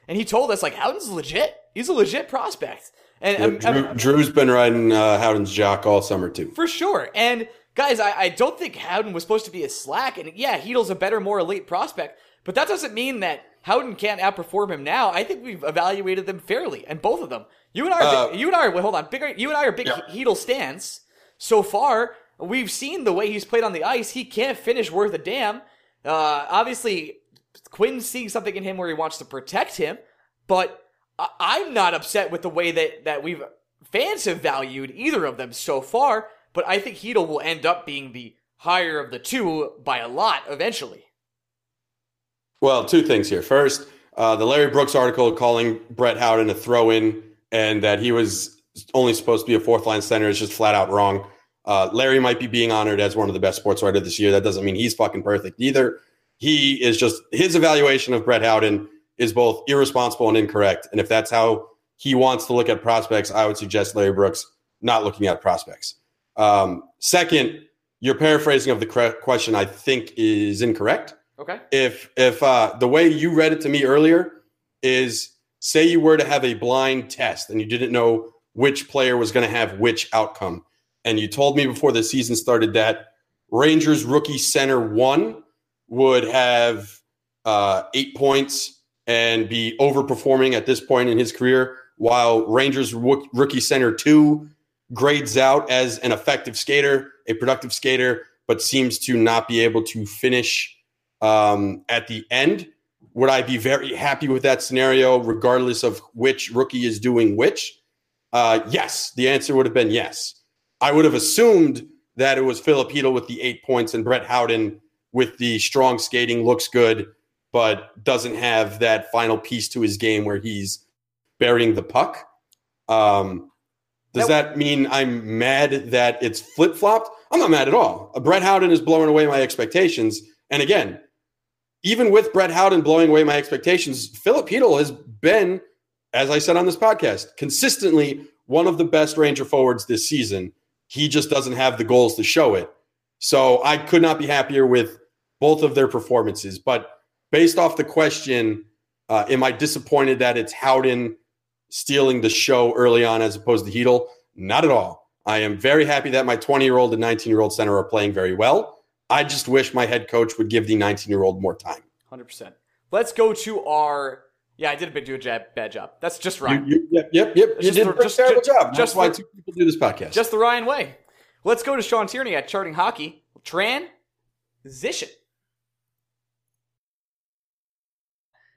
and he told us like Howden's legit. He's a legit prospect. And yeah, um, Drew, um, Drew's been riding uh, Howden's jock all summer too. for sure. And guys, I, I don't think Howden was supposed to be a slack. And yeah, Chytil's a better, more elite prospect, but that doesn't mean that Howden can't outperform him now. I think we've evaluated them fairly, and both of them. You and I, are Uh, big, you and I are. Wait, hold on. You and I are big Yeah. Chytil stands. So far, we've seen the way he's played on the ice. He can't finish worth a damn. Uh, obviously, Quinn's seeing something in him where he wants to protect him, but I- I'm not upset with the way that that we've fans have valued either of them so far. But I think Chytil will end up being the higher of the two by a lot eventually. Well, two things here. First, uh, the Larry Brooks article calling Brett Howden a throw in and that he was only supposed to be a fourth line center is just flat out wrong. Uh, Larry might be being honored as one of the best sports writers this year. That doesn't mean he's fucking perfect either. He is just his evaluation of Brett Howden is both irresponsible and incorrect. And if that's how he wants to look at prospects, I would suggest Larry Brooks not looking at prospects. Um, second, your paraphrasing of the question, I think, is incorrect Okay. if if uh, the way you read it to me earlier is say you were to have a blind test and you didn't know which player was going to have which outcome and you told me before the season started that rangers rookie center one would have uh, eight points and be overperforming at this point in his career while rangers rook- rookie center two grades out as an effective skater a productive skater but seems to not be able to finish um, at the end. Would I be very happy with that scenario, regardless of which rookie is doing which? Uh, yes, the answer would have been yes. I would have assumed that it was Chytil with the eight points and Brett Howden with the strong skating, looks good, but doesn't have that final piece to his game where he's burying the puck. Um, does that mean I'm mad that it's flip flopped? I'm not mad at all. Brett Howden is blowing away my expectations. And again, even with Brett Howden blowing away my expectations, Filip Chytil has been, as I said on this podcast, consistently one of the best Ranger forwards this season. He just doesn't have the goals to show it. So I could not be happier with both of their performances. But based off the question, uh, am I disappointed that it's Howden stealing the show early on as opposed to Chytil? Not at all. I am very happy that my 20 year old and 19 year old center are playing very well. I just wish my head coach would give the 19 year old more time. Hundred percent. Let's go to our. Yeah, I did a bit do a jab, bad job. That's just You, you, yep, yep, yep. You Just did the- a just- terrible just- job. That's just why two people do this podcast. Just the Ryan way. Let's go to Sean Tierney at Charting Hockey. Transition.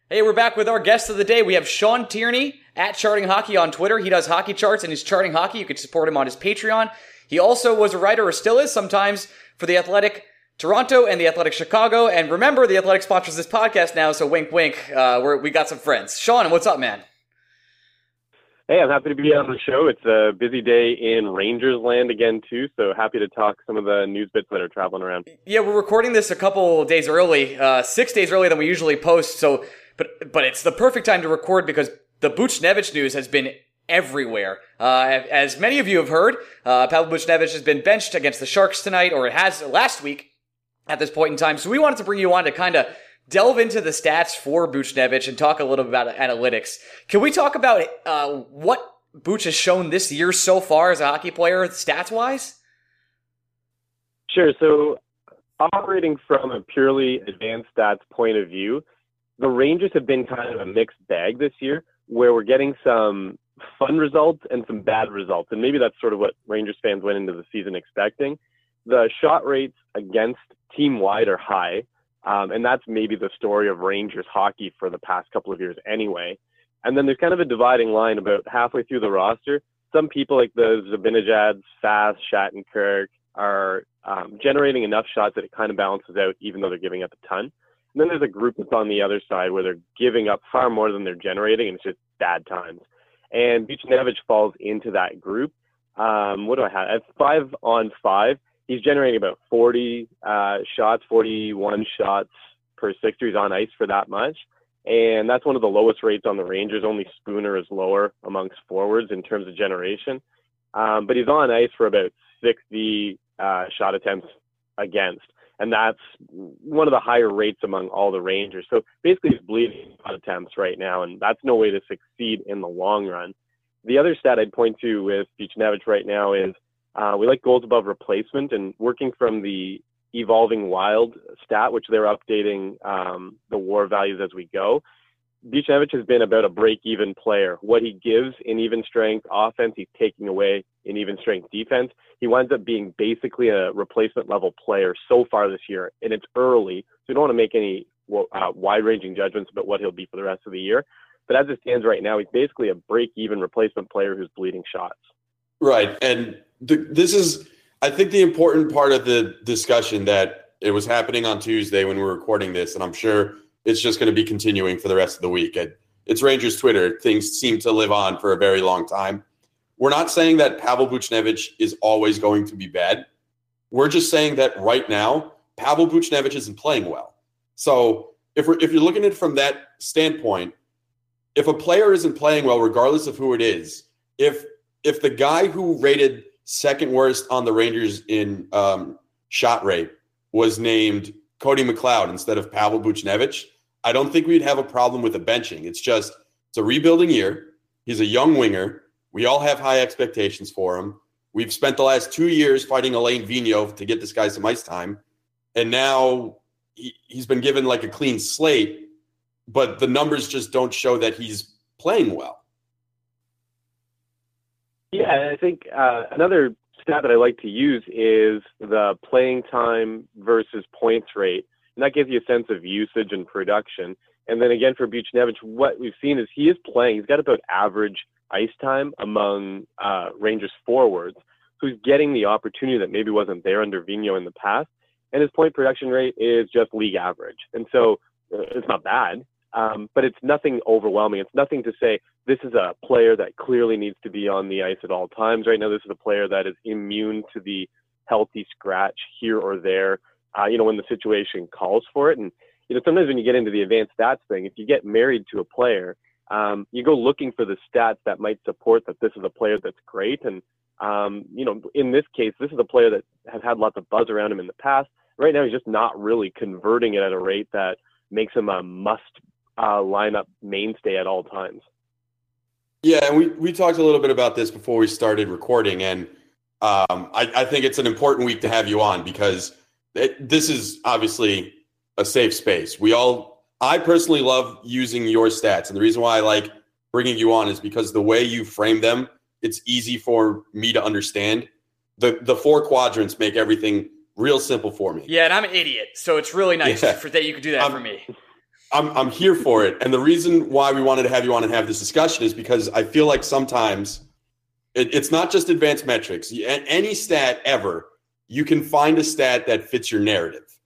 Hey, we're back with our guest of the day. We have Sean Tierney at Charting Hockey on Twitter. He does hockey charts and he's charting hockey. You can support him on his Patreon. He also was a writer, or still is sometimes, for the Athletic Toronto and the Athletic Chicago. And remember, the Athletic sponsors this podcast now, so wink, wink. Uh, we're, we got some friends. Sean, what's up, man? Hey, I'm happy to be on the show. It's a busy day in Rangers land again, too. So happy to talk some of the news bits that are traveling around. Yeah, we're recording this a couple days early, uh, six days earlier than we usually post. So, but but it's the perfect time to record because the Buchnevich news has been everywhere. Uh, as many of you have heard, uh, Pavel Buchnevich has been benched against the Sharks tonight, or it has last week at this point in time. So we wanted to bring you on to kind of delve into the stats for Buchnevich and talk a little bit about analytics. Can we talk about uh, what Buch has shown this year so far as a hockey player, stats wise? Sure. So, operating from a purely advanced stats point of view, the Rangers have been kind of a mixed bag this year, where we're getting some fun results and some bad results. And maybe that's sort of what Rangers fans went into the season expecting. The shot rates against team wide are high. Um, and that's maybe the story of Rangers hockey for the past couple of years anyway. And then there's kind of a dividing line about halfway through the roster. Some people like the Zibanejads, Fast, Shattenkirk are um, generating enough shots that it kind of balances out, even though they're giving up a ton. And then there's a group that's on the other side where they're giving up far more than they're generating, and it's just bad times. And Buchnevich falls into that group. Um, what do I have? At five on five, he's generating about 40 uh, shots, 41 shots per 60. He's on ice for that much. And that's one of the lowest rates on the Rangers. Only Spooner is lower amongst forwards in terms of generation. Um, but he's on ice for about 60 uh, shot attempts against. And that's one of the higher rates among all the Rangers. So basically, he's bleeding shot attempts right now, and that's no way to succeed in the long run. The other stat I'd point to with Buchnevich right now is uh, we like goals above replacement and working from the evolving wild stat, which they're updating um, the war values as we go. Buchnevich has been about a break even player. What he gives in even strength offense, he's taking away in even strength defense. He winds up being basically a replacement level player so far this year, and it's early, so we don't want to make any uh, wide ranging judgments about what he'll be for the rest of the year. But as it stands right now, he's basically a break even replacement player who's bleeding shots. Right. And th- this is, I think, the important part of the discussion that it was happening on Tuesday when we were recording this. And I'm sure it's just going to be continuing for the rest of the week. It's Rangers Twitter. Things seem to live on for a very long time. We're not saying that Pavel Buchnevich is always going to be bad. We're just saying that right now, Pavel Buchnevich isn't playing well. So if we're if you're looking at it from that standpoint, if a player isn't playing well, regardless of who it is, if if the guy who rated second worst on the Rangers in um, shot rate was named Cody McLeod instead of Pavel Buchnevich, I don't think we'd have a problem with the benching. It's just it's a rebuilding year. He's a young winger. We all have high expectations for him. We've spent the last two years fighting Alain Vigneault to get this guy some ice time, and now he, he's been given like a clean slate. But the numbers just don't show that he's playing well. Yeah, I think uh, another stat that I like to use is the playing time versus points rate. And that gives you a sense of usage and production. And then again, for Buchnevich, what we've seen is he is playing. He's got about average ice time among uh, Rangers forwards. He's getting the opportunity that maybe wasn't there under Vigneault in the past. And his point production rate is just league average. And so uh, it's not bad, um, but it's nothing overwhelming. It's nothing to say this is a player that clearly needs to be on the ice at all times. Right now, this is a player that is immune to the healthy scratch here or there. Uh, you know, when the situation calls for it, and you know, sometimes when you get into the advanced stats thing, if you get married to a player, um, you go looking for the stats that might support that this is a player that's great. And um, you know, in this case, this is a player that has had lots of buzz around him in the past. Right now, he's just not really converting it at a rate that makes him a must uh, lineup mainstay at all times. Yeah, and we, we talked a little bit about this before we started recording, and um, I, I, think it's an important week to have you on because it, this is obviously a safe space. We all, I personally love using your stats, and the reason why I like bringing you on is because the way you frame them, it's easy for me to understand. The the four quadrants make everything real simple for me. Yeah, and I'm an idiot, so it's really nice yeah. for that you could do that I'm, for me. I'm I'm here for it. And the reason why we wanted to have you on and have this discussion is because I feel like sometimes it, it's not just advanced metrics. Any stat ever, you can find a stat that fits your narrative.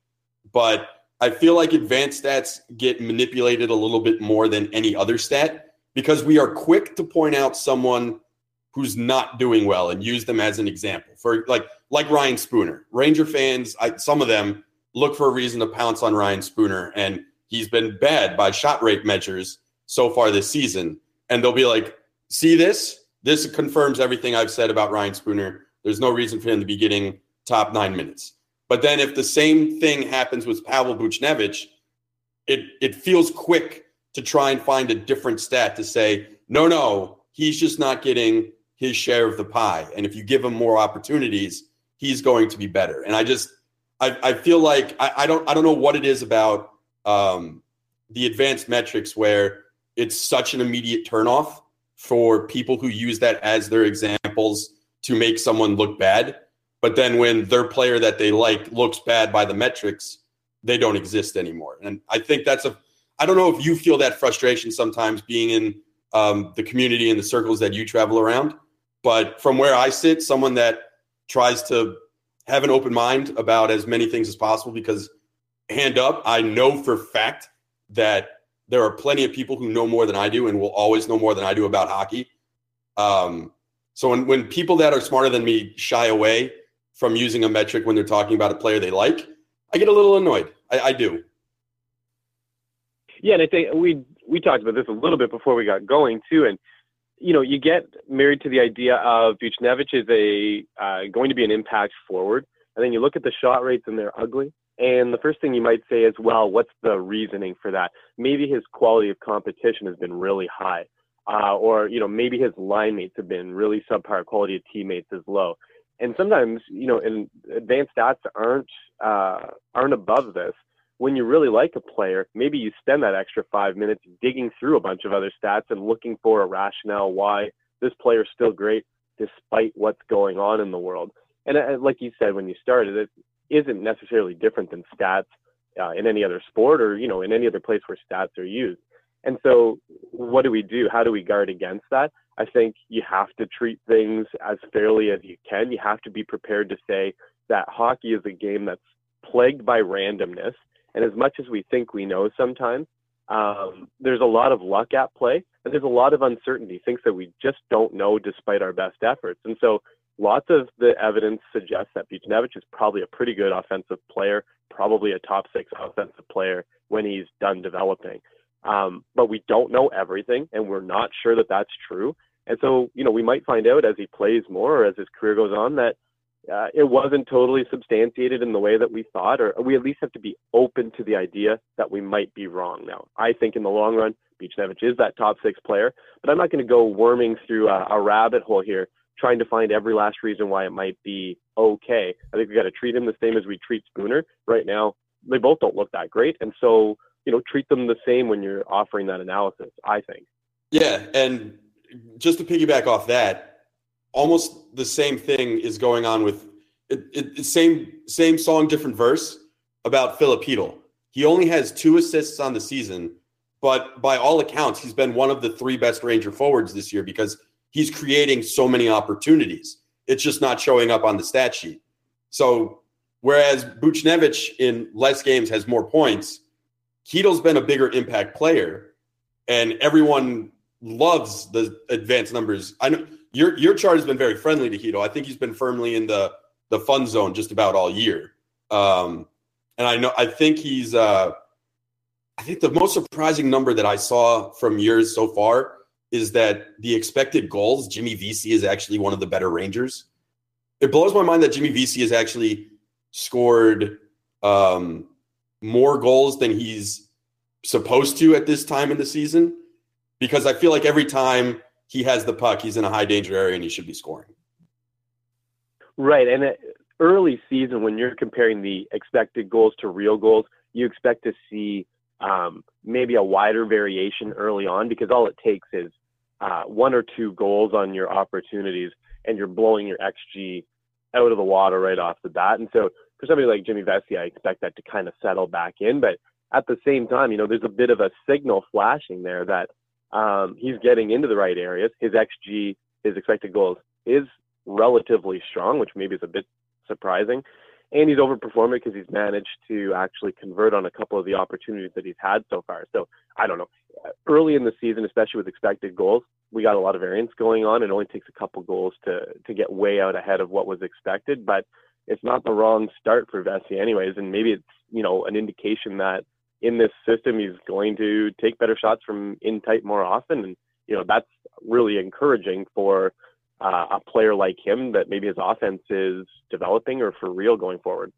But I feel like advanced stats get manipulated a little bit more than any other stat because we are quick to point out someone who's not doing well and use them as an example. For like like Ryan Spooner. Ranger fans, I, some of them look for a reason to pounce on Ryan Spooner and he's been bad by shot rate measures so far this season. And they'll be like, see this? this confirms everything I've said about Ryan Spooner. There's no reason for him to be getting top nine minutes. But then if the same thing happens with Pavel Buchnevich, it it feels quick to try and find a different stat to say, no, no, he's just not getting his share of the pie. And if you give him more opportunities, he's going to be better. And I just I, I feel like I, I don't I don't know what it is about um, the advanced metrics where it's such an immediate turnoff for people who use that as their examples to make someone look bad. But then when their player that they like looks bad by the metrics, they don't exist anymore. And I think that's a, I don't know if you feel that frustration sometimes being in um, the community and the circles that you travel around. But from where I sit, someone that tries to have an open mind about as many things as possible because hand up, I know for fact that there are plenty of people who know more than I do and will always know more than I do about hockey. Um, so when, when people that are smarter than me shy away from using a metric when they're talking about a player they like, I get a little annoyed. I, I do. Yeah, and I think we we talked about this a little bit before we got going too, and you know, you get married to the idea of Buchnevich is a uh, going to be an impact forward, and then you look at the shot rates and they're ugly. And the first thing you might say is, well, what's the reasoning for that? Maybe his quality of competition has been really high, uh, or you know, maybe his line mates have been really subpar. Quality of teammates is low, and sometimes you know, and advanced stats aren't uh, aren't above this. When you really like a player, maybe you spend that extra five minutes digging through a bunch of other stats and looking for a rationale why this player is still great despite what's going on in the world. And uh, like you said when you started, it isn't necessarily different than stats uh, in any other sport or you know in any other place where stats are used. And so, what do we do? How do we guard against that? I think you have to treat things as fairly as you can. You have to be prepared to say that hockey is a game that's plagued by randomness. And as much as we think we know sometimes, um, there's a lot of luck at play and there's a lot of uncertainty, things that we just don't know despite our best efforts. And so lots of the evidence suggests that Buchnevich is probably a pretty good offensive player, probably a top six offensive player when he's done developing. Um, but we don't know everything, and we're not sure that that's true. And so, you know, we might find out as he plays more or as his career goes on that uh, it wasn't totally substantiated in the way that we thought, or we at least have to be open to the idea that we might be wrong. Now, I think in the long run, Buchnevich is that top six player, but I'm not going to go worming through a, a rabbit hole here trying to find every last reason why it might be okay. I think we got to treat him the same as we treat Spooner right now. They both don't look that great, and so you know treat them the same when you're offering that analysis. I think. Yeah, and just to piggyback off that, almost the same thing is going on with it, it, same same song, different verse about Filip Chytil. He only has two assists on the season, but by all accounts, he's been one of the three best Ranger forwards this year because he's creating so many opportunities. It's just not showing up on the stat sheet. So whereas Buchnevich in less games has more points, Chytil's been a bigger impact player, and everyone loves the advanced numbers. I know your your chart has been very friendly to Chytil. I think he's been firmly in the the fun zone just about all year. Um, and I know I think he's uh, I think the most surprising number that I saw from years so far is that the expected goals, Jimmy Vesey is actually one of the better Rangers. It blows my mind that Jimmy Vesey has actually scored um, more goals than he's supposed to at this time in the season because I feel like every time he has the puck, he's in a high danger area and he should be scoring. Right. And early season, when you're comparing the expected goals to real goals, you expect to see um, maybe a wider variation early on because all it takes is uh, one or two goals on your opportunities, and you're blowing your xG out of the water right off the bat. And so for somebody like Jimmy Vesey, I expect that to kind of settle back in. But at the same time, you know, there's a bit of a signal flashing there that um, he's getting into the right areas. His xG, his expected goals, is relatively strong, which maybe is a bit surprising and he's overperforming because he's managed to actually convert on a couple of the opportunities that he's had so far. So I don't know. Early in the season, especially with expected goals, we got a lot of variance going on. It only takes a couple goals to to get way out ahead of what was expected, but it's not the wrong start for Vesey anyways. And maybe it's you know an indication that in this system he's going to take better shots from in tight more often. And you know that's really encouraging for uh, a player like him that maybe his offense is developing or for real going forward.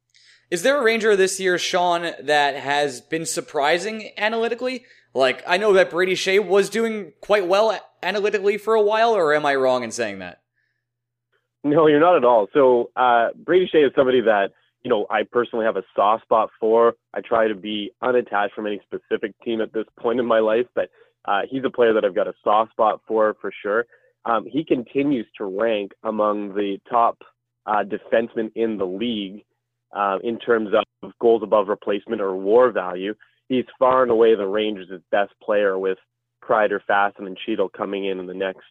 Is there a Ranger this year, Sean, that has been surprising analytically? Like, I know that Brady Skjei was doing quite well analytically for a while, or am I wrong in saying that? No, you're not at all. So, uh, Brady Skjei is somebody that, you know, I personally have a soft spot for. I try to be unattached from any specific team at this point in my life, but uh, he's a player that I've got a soft spot for, for sure. Um, he continues to rank among the top uh, defensemen in the league uh, in terms of goals above replacement or WAR value. He's far and away the Rangers' best player, with Kreider, Fasten, and Chytil coming in in the next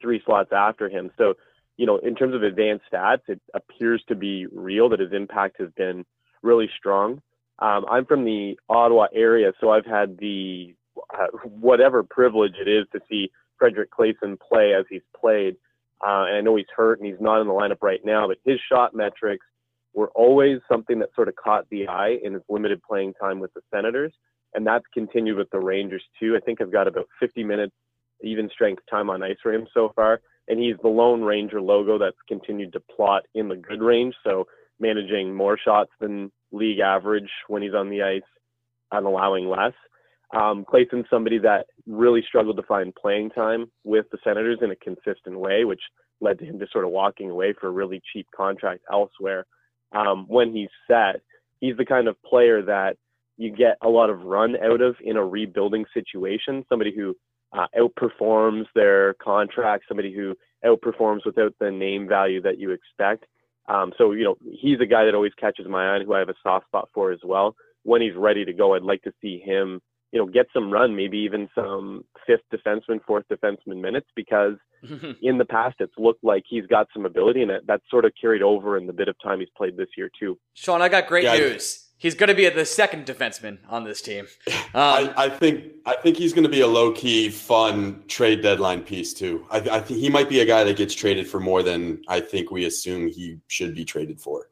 three slots after him. So, you know, in terms of advanced stats, it appears to be real that his impact has been really strong. Um, I'm from the Ottawa area, so I've had the uh, whatever privilege it is to see Fredrik Claesson play as he's played. Uh, and I know he's hurt and he's not in the lineup right now, but his shot metrics were always something that sort of caught the eye in his limited playing time with the Senators. And that's continued with the Rangers too. I think I've got about 50 minutes even strength time on ice for him so far. And he's the lone Ranger logo that's continued to plot in the good range. So managing more shots than league average when he's on the ice and allowing less. Um, Claesson's somebody that really struggled to find playing time with the Senators in a consistent way, which led to him just sort of walking away for a really cheap contract elsewhere. Um, when he's set, he's the kind of player that you get a lot of run out of in a rebuilding situation. Somebody who uh, outperforms their contract, somebody who outperforms without the name value that you expect. Um, so, you know, he's a guy that always catches my eye and who I have a soft spot for as well. When he's ready to go, I'd like to see him you know, get some run, maybe even some fifth defenseman, fourth defenseman minutes, because *laughs* in the past it's looked like he's got some ability, and that's sort of carried over in the bit of time he's played this year too. Sean, I got great yeah, news. He's going to be the second defenseman on this team. *laughs* Um, I, I, think I think he's going to be a low key, fun trade deadline piece too. I, I think he might be a guy that gets traded for more than I think we assume he should be traded for.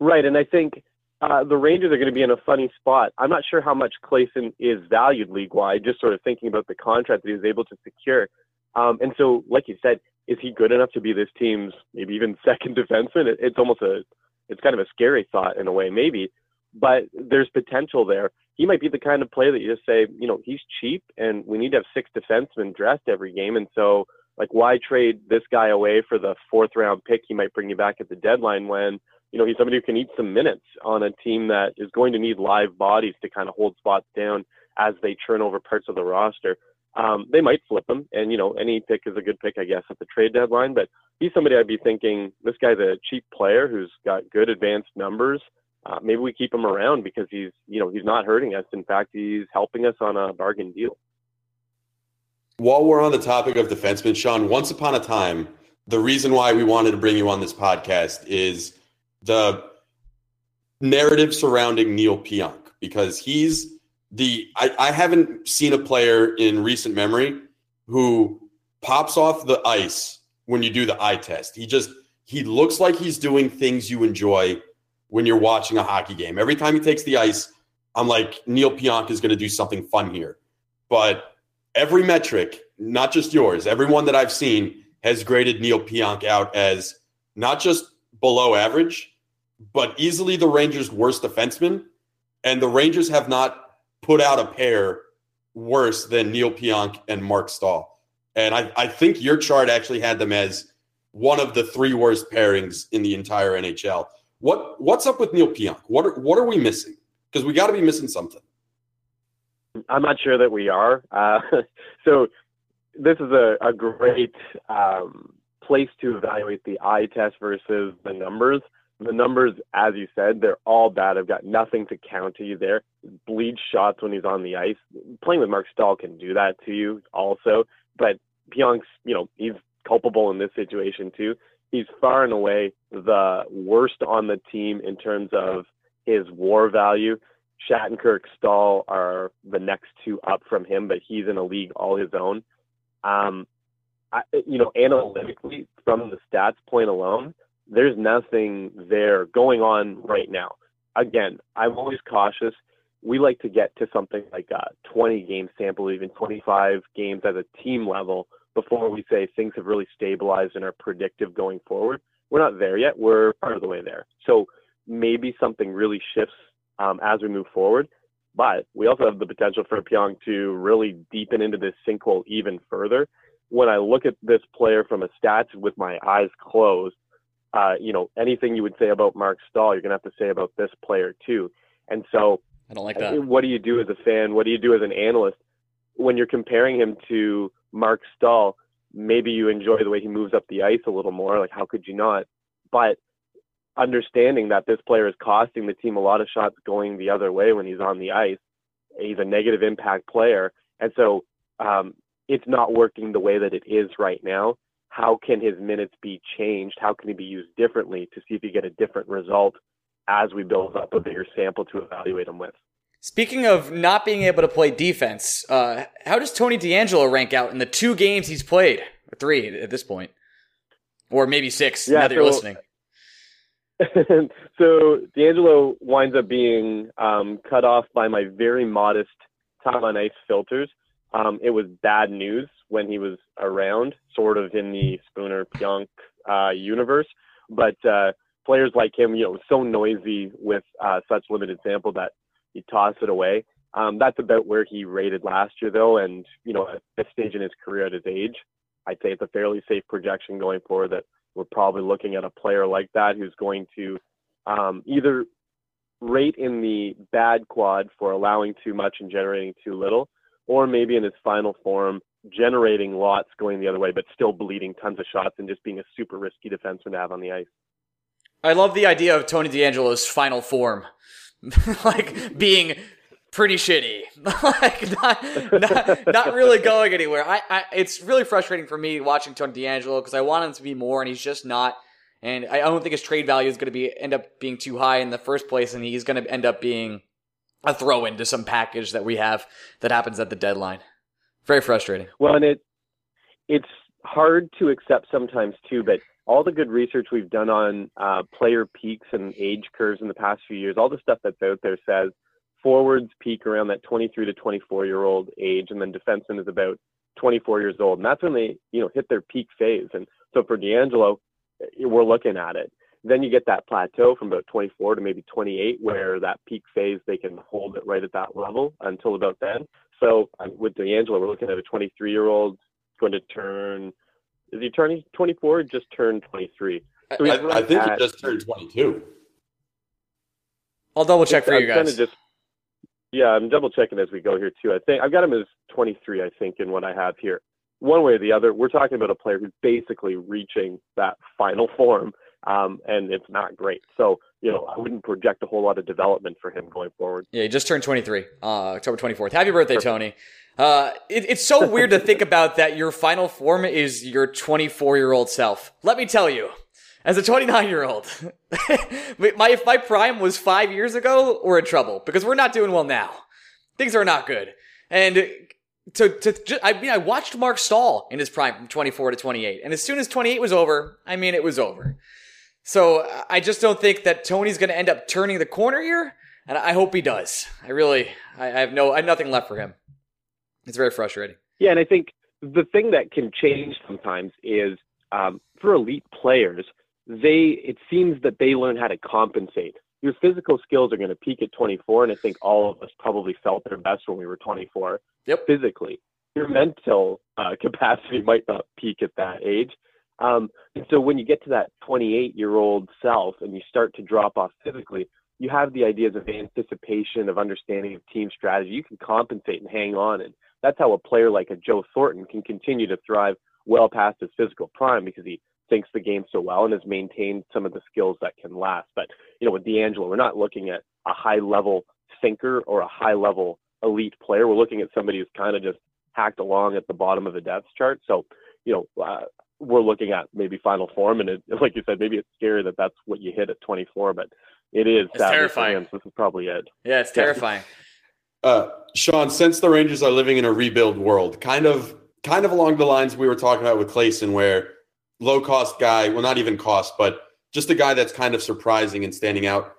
Right, and I think uh, the Rangers are going to be in a funny spot. I'm not sure how much Claesson is valued league wide, just sort of thinking about the contract that he was able to secure. Um, and so, like you said, is he good enough to be this team's maybe even *laughs* second defenseman? It, it's almost a, it's kind of a scary thought in a way, maybe, but there's potential there. He might be the kind of player that you just say, you know, he's cheap and we need to have six defensemen dressed every game. And so, like, why trade this guy away for the fourth round pick he might bring you back at the deadline when you know, he's somebody who can eat some minutes on a team that is going to need live bodies to kind of hold spots down as they churn over parts of the roster. Um, they might flip him, and you know, any pick is a good pick, I guess, at the trade deadline. But he's somebody I'd be thinking this guy's a cheap player who's got good advanced numbers. Uh, maybe we keep him around because he's, you know, he's not hurting us. In fact, he's helping us on a bargain deal. While we're on the topic of defensemen, Sean, once upon a time, the reason why we wanted to bring you on this podcast is the narrative surrounding Neil Pionk because he's the I, I haven't seen a player in recent memory who pops off the ice when you do the eye test. He just he looks like he's doing things you enjoy when you're watching a hockey game. Every time he takes the ice, I'm like Neil Pionk is going to do something fun here. But every metric, not just yours, everyone that I've seen has graded Neil Pionk out as not just below average, but easily the Rangers' worst defenseman. And the Rangers have not put out a pair worse than Neil Pionk and Marc Staal. And I, I think your chart actually had them as one of the three worst pairings in the entire NHL. What what's up with Neil Pionk? What are, what are we missing? Because we got to be missing something. I'm not sure that we are. Uh, *laughs* so this is a, a great um, place to evaluate the eye test versus the numbers. The numbers, as you said, they're all bad. I've got nothing to counter you there. Bleed shots when he's on the ice. Playing with Marc Staal can do that to you also. But Pionk's, you know, he's culpable in this situation too. He's far and away the worst on the team in terms of his war value. Shattenkirk, Staal are the next two up from him, but he's in a league all his own. Um, I, you know, analytically, from the stats point alone, there's nothing there going on right now. Again, I'm always cautious. we like to get to something like a 20 game sample, even 25 games at a team level before we say things have really stabilized and are predictive going forward. We're not there yet. We're part of the way there. So maybe something really shifts um, as we move forward. But we also have the potential for Pionk to really deepen into this sinkhole even further. When I look at this player from a stats with my eyes closed, uh, you know, anything you would say about Marc Staal, you're going to have to say about this player too. And so, I don't like that. What do you do as a fan? What do you do as an analyst when you're comparing him to Marc Staal? Maybe you enjoy the way he moves up the ice a little more. Like, how could you not? But understanding that this player is costing the team a lot of shots going the other way when he's on the ice, he's a negative impact player, and so um, it's not working the way that it is right now how can his minutes be changed? How can he be used differently to see if you get a different result as we build up a bigger sample to evaluate him with? Speaking of not being able to play defense, uh, how does Tony D'Angelo rank out in the two games he's played? Three at this point, or maybe six. Yeah, now that so, you're listening. *laughs* so DeAngelo winds up being um, cut off by my very modest time on ice filters. Um, it was bad news when he was around, sort of in the Spooner Pionk uh, universe. But uh, players like him, you know, so noisy with uh, such limited sample that he toss it away. Um, that's about where he rated last year, though. And you know, at this stage in his career, at his age, I'd say it's a fairly safe projection going forward that we're probably looking at a player like that who's going to um, either rate in the bad quad for allowing too much and generating too little, or maybe in his final form, generating lots going the other way, but still bleeding tons of shots and just being a super risky defenseman to have on the ice. I love the idea of Tony DeAngelo's final form, *laughs* like being pretty shitty, *laughs* like not, not, not really going anywhere. I, I, it's really frustrating for me watching Tony DeAngelo because I want him to be more, and he's just not. And I don't think his trade value is going to be end up being too high in the first place, and he's going to end up being a throw into some package that we have that happens at the deadline. Very frustrating. Well, and it it's hard to accept sometimes too, but all the good research we've done on uh, player peaks and age curves in the past few years, all the stuff that's out there says forwards peak around that 23 to 24 year old age, and then defenseman is about 24 years old, and that's when they you know hit their peak phase. And so for DeAngelo, we're looking at it. Then you get that plateau from about 24 to maybe 28, where that peak phase they can hold it right at that level until about then. So um, with DeAngelo, we're looking at a 23 year old going to turn. Is he turning 24? Just turned 23. So I, I, think at, he just turned 22. I'll double check for I'm you guys. Just, yeah, I'm double checking as we go here too. I think I've got him as 23. I think in what I have here. One way or the other, we're talking about a player who's basically reaching that final form um, and it's not great. So you know, I wouldn't project a whole lot of development for him going forward. Yeah, he just turned 23, uh, October 24th. Happy birthday. Tony. Uh, it, it's so weird to think about that your final form is your 24 year old self. Let me tell you, as a 29 year old, *laughs* my, if my prime was five years ago, we're in trouble because we're not doing well now. Things are not good. And to, to, I mean, I watched Marc Staal in his prime from 24 to 28. And as soon as 28 was over, I mean, it was over. So I just don't think that Tony's going to end up turning the corner here, and I hope he does. I really, I have no, I have nothing left for him. It's very frustrating. Yeah, and I think the thing that can change sometimes is um, for elite players, they it seems that they learn how to compensate. Your physical skills are going to peak at 24, and I think all of us probably felt their best when we were 24. Yep. Physically, your mental uh, capacity might not peak at that age. Um, and so when you get to that 28 year old self and you start to drop off physically, you have the ideas of anticipation, of understanding of team strategy. You can compensate and hang on. And that's how a player like a Joe Thornton can continue to thrive well past his physical prime because he thinks the game so well and has maintained some of the skills that can last. But, you know, with DeAngelo, we're not looking at a high level thinker or a high level elite player. We're looking at somebody who's kind of just hacked along at the bottom of the depth chart. So, you know, uh, we're looking at maybe final form, and it, *laughs* like you said, maybe it's scary that that's what you hit at 24, but it is it's terrifying. This is probably it. Yeah, it's terrifying. Uh, Sean, since the Rangers are living in a rebuild world, kind of, kind of along the lines we were talking about with Claesson, where low cost guy, well, not even cost, but just a guy that's kind of surprising and standing out.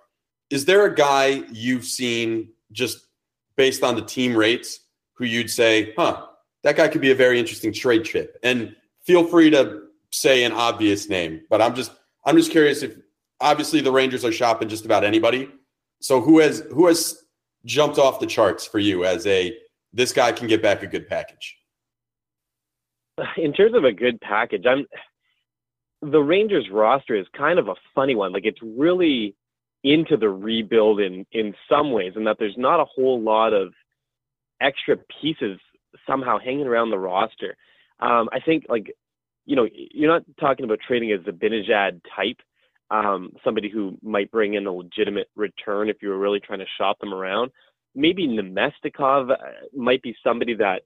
Is there a guy you've seen just based on the team rates who you'd say, huh, that guy could be a very interesting trade chip. And feel free to say an obvious name, but I'm just I'm just curious if obviously the Rangers are shopping just about anybody. So who has who has jumped off the charts for you as a this guy can get back a good package? In terms of a good package, I'm the Rangers roster is kind of a funny one. Like it's really into the rebuild in in some ways, and that there's not a whole lot of extra pieces somehow hanging around the roster. Um, I think like you know you're not talking about trading as a Zibanejad type, um, somebody who might bring in a legitimate return if you were really trying to shop them around. Maybe Namestnikov uh, might be somebody that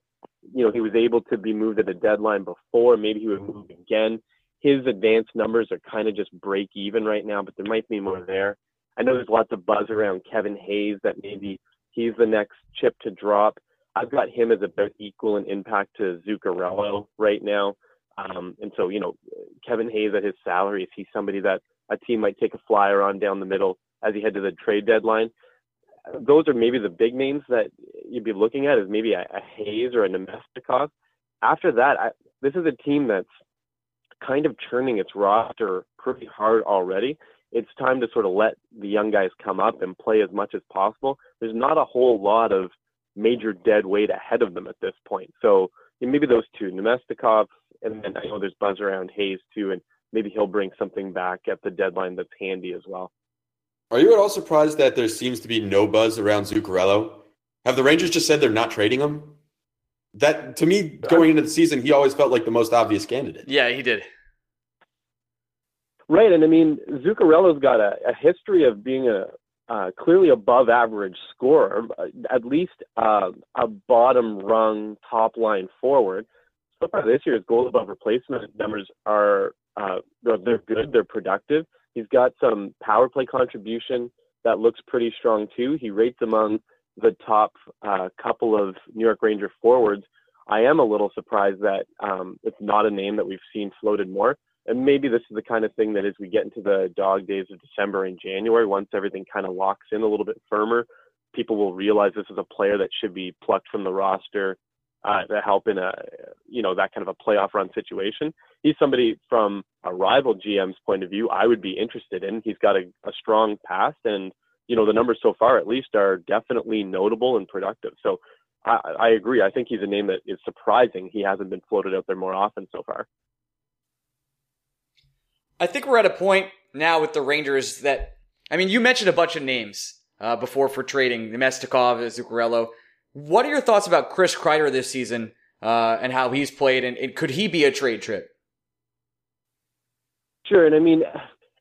you know he was able to be moved at the deadline before. Maybe he would move again. His advanced numbers are kind of just break even right now, but there might be more there. I know there's lots of buzz around Kevin Hayes that maybe he's the next chip to drop. I've got him as about equal in impact to Zuccarello right now. Um, and so, you know, Kevin Hayes at his salary, is he somebody that a team might take a flyer on down the middle as he head to the trade deadline? Those are maybe the big names that you'd be looking at is maybe a, a Hayes or a Namestnikov. After that, I, this is a team that's kind of churning its roster pretty hard already. It's time to sort of let the young guys come up and play as much as possible. There's not a whole lot of major dead weight ahead of them at this point. So maybe those two, Namestnikov, and then I know there's buzz around Hayes too, and maybe he'll bring something back at the deadline that's handy as well. Are you at all surprised that there seems to be no buzz around Zuccarello? Have the Rangers just said they're not trading him? That to me, going into the season, he always felt like the most obvious candidate. Yeah, he did. Right, and I mean Zuccarello's got a, a history of being a uh, clearly above average scorer, at least uh, a bottom rung top line forward. So far this year's goal above replacement numbers are uh, they're good, they're productive. He's got some power play contribution that looks pretty strong too. He rates among the top uh, couple of New York Ranger forwards. I am a little surprised that um, it's not a name that we've seen floated more and maybe this is the kind of thing that as we get into the dog days of December and January, once everything kind of locks in a little bit firmer, people will realize this is a player that should be plucked from the roster uh, to help in a you know that kind of a playoff run situation. He's somebody from a rival GM's point of view I would be interested in. He's got a, a strong past, and you know the numbers so far at least are definitely notable and productive. So I, I agree. I think he's a name that is surprising. He hasn't been floated out there more often so far. I think we're at a point now with the Rangers that, I mean, you mentioned a bunch of names uh, before for trading, Namestnikov, Zuccarello. What are your thoughts about Chris Kreider this season uh, and how he's played, and, and could he be a trade trip? Sure, and I mean,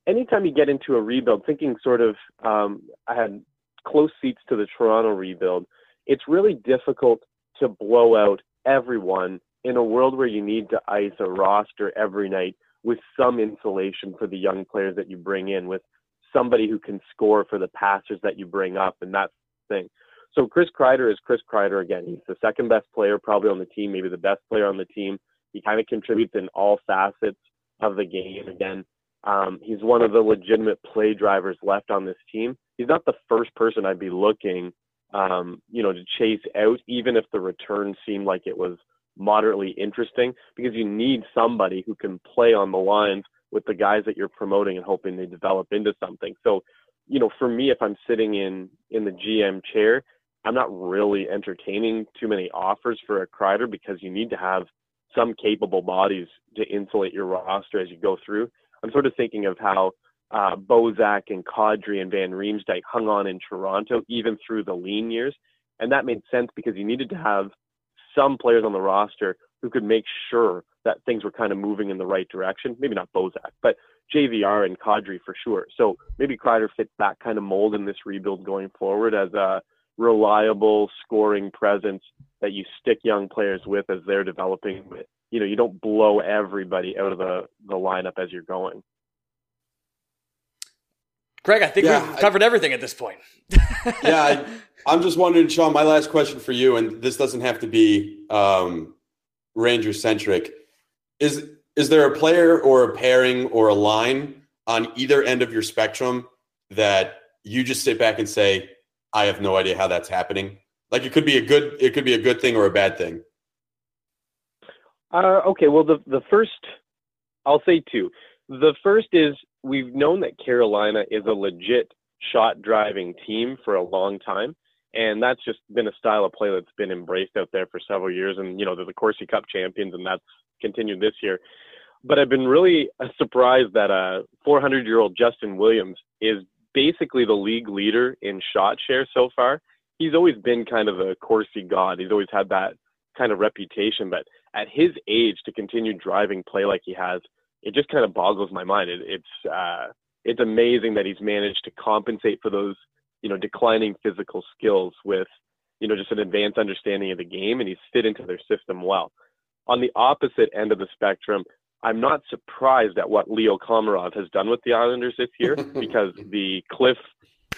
anytime you get into a rebuild, thinking sort of, um, I had close seats to the Toronto rebuild. It's really difficult to blow out everyone in a world where you need to ice a roster every night with some insulation for the young players that you bring in, with somebody who can score for the passers that you bring up, and that thing. So Chris Kreider is Chris Kreider again. He's the second best player probably on the team, maybe the best player on the team. He kind of contributes in all facets of the game. Again, um, he's one of the legitimate play drivers left on this team. He's not the first person I'd be looking, um, you know, to chase out, even if the return seemed like it was moderately interesting because you need somebody who can play on the lines with the guys that you're promoting and hoping they develop into something. So, you know, for me, if I'm sitting in in the GM chair, I'm not really entertaining too many offers for a Kreider because you need to have some capable bodies to insulate your roster as you go through. I'm sort of thinking of how uh, Bozak and Kadri and Van Riemsdyk hung on in Toronto even through the lean years, and that made sense because you needed to have some players on the roster who could make sure that things were kind of moving in the right direction. Maybe not Bozak, but JVR and Kadri for sure. So maybe Kreider fits that kind of mold in this rebuild going forward as a reliable scoring presence that you stick young players with as they're developing. You know, you don't blow everybody out of the, the lineup as you're going. Greg, I think yeah, we've covered I, everything at this point. *laughs* yeah, I, am just wondering, Sean. My last question for you, and this doesn't have to be um, Ranger centric. Is is there a player or a pairing or a line on either end of your spectrum that you just sit back and say, "I have no idea how that's happening"? Like it could be a good it could be a good thing or a bad thing. Uh, okay, well, the the first, I'll say two. The first is we've known that Carolina is a legit shot driving team for a long time, and that's just been a style of play that's been embraced out there for several years. And you know, they're the Corsi Cup champions, and that's continued this year. But I've been really surprised that a 400 year old Justin Williams is basically the league leader in shot share so far. He's always been kind of a Corsi god. He's always had that kind of reputation, but at his age to continue driving play like he has, it just kind of boggles my mind. It, it's uh, it's amazing that he's managed to compensate for those you know declining physical skills with you know just an advanced understanding of the game, and he's fit into their system well. On the opposite end of the spectrum, I'm not surprised at what Leo Komarov has done with the Islanders this year *laughs* because the cliff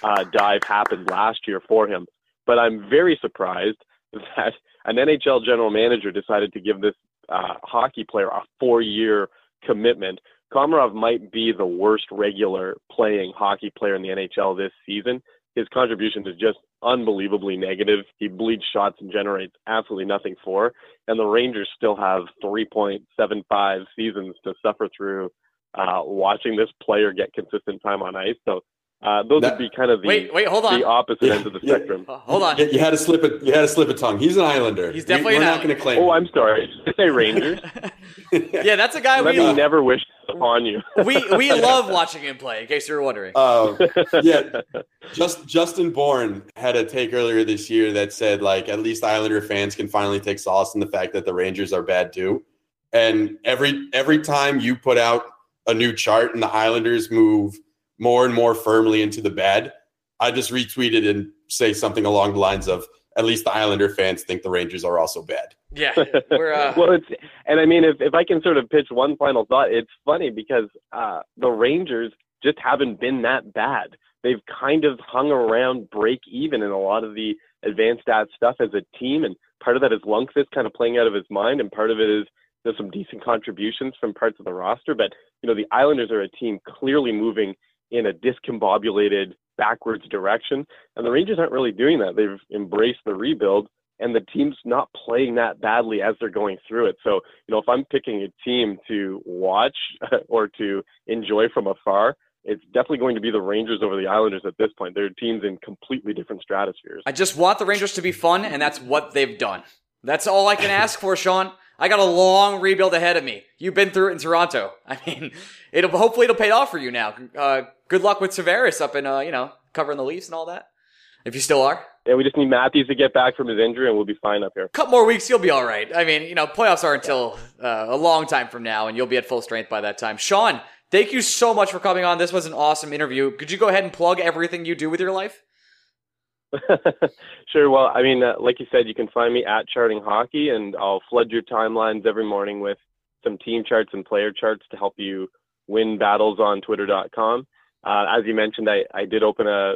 uh, dive happened last year for him. But I'm very surprised that an NHL general manager decided to give this uh, hockey player a four-year commitment. Komarov might be the worst regular playing hockey player in the NHL this season. His contribution is just unbelievably negative. He bleeds shots and generates absolutely nothing for. And the Rangers still have 3.75 seasons to suffer through uh, watching this player get consistent time on ice. So uh, those That- would be kind of the Wait, wait, hold on. the opposite end of the *laughs* Yeah. spectrum. Uh, hold on. You, you had to slip it. You had to slip a tongue. He's an Islander. He's definitely we, we're not going to claim. Oh. I'm sorry. Did I say Rangers? *laughs* yeah, that's a guy Let we me never wish this upon you. *laughs* we we love watching him play. In case you were wondering. Um, yeah, just Justin Bourne had a take earlier this year that said like at least Islander fans can finally take solace in the fact that the Rangers are bad too. And every every time you put out a new chart and the Islanders move more and more firmly into the bad, I just retweeted and say something along the lines of at least the Islander fans think the Rangers are also bad. yeah, *laughs* we're uh, well, it's and I mean, if if I can sort of pitch one final thought, it's funny because uh, the Rangers just haven't been that bad. They've kind of hung around break even in a lot of the advanced stats stuff as a team, and part of that is Lundqvist kind of playing out of his mind, and part of it is there's some decent contributions from parts of the roster. But you know, the Islanders are a team clearly moving in a discombobulated backwards direction, and the Rangers aren't really doing that. They've embraced the rebuild and the team's not playing that badly as they're going through it. So, you know, if I'm picking a team to watch *laughs* or to enjoy from afar, it's definitely going to be the Rangers over the Islanders at this point. They're teams in completely different stratospheres. I just want the Rangers to be fun, and that's what they've done. That's all I can ask for, Sean. I got a long rebuild ahead of me. You've been through it in Toronto. *laughs* I mean, it'll hopefully it'll pay off for you now. Uh, good luck with Severus up in uh, you know covering the Leafs and all that. If you still are, Yeah, we just need Matthews to get back from his injury and we'll be fine up here. A couple more weeks, you'll be all right. I mean, you know, playoffs are until uh, a long time from now, and you'll be at full strength by that time. Sean, thank you so much for coming on. This was an awesome interview. Could you go ahead and plug everything you do with your life? *laughs* sure. Well, I mean, uh, like you said, you can find me at Charting Hockey, and I'll flood your timelines every morning with some team charts and player charts to help you win battles on Twitter.com. Uh, as you mentioned, I, I did open a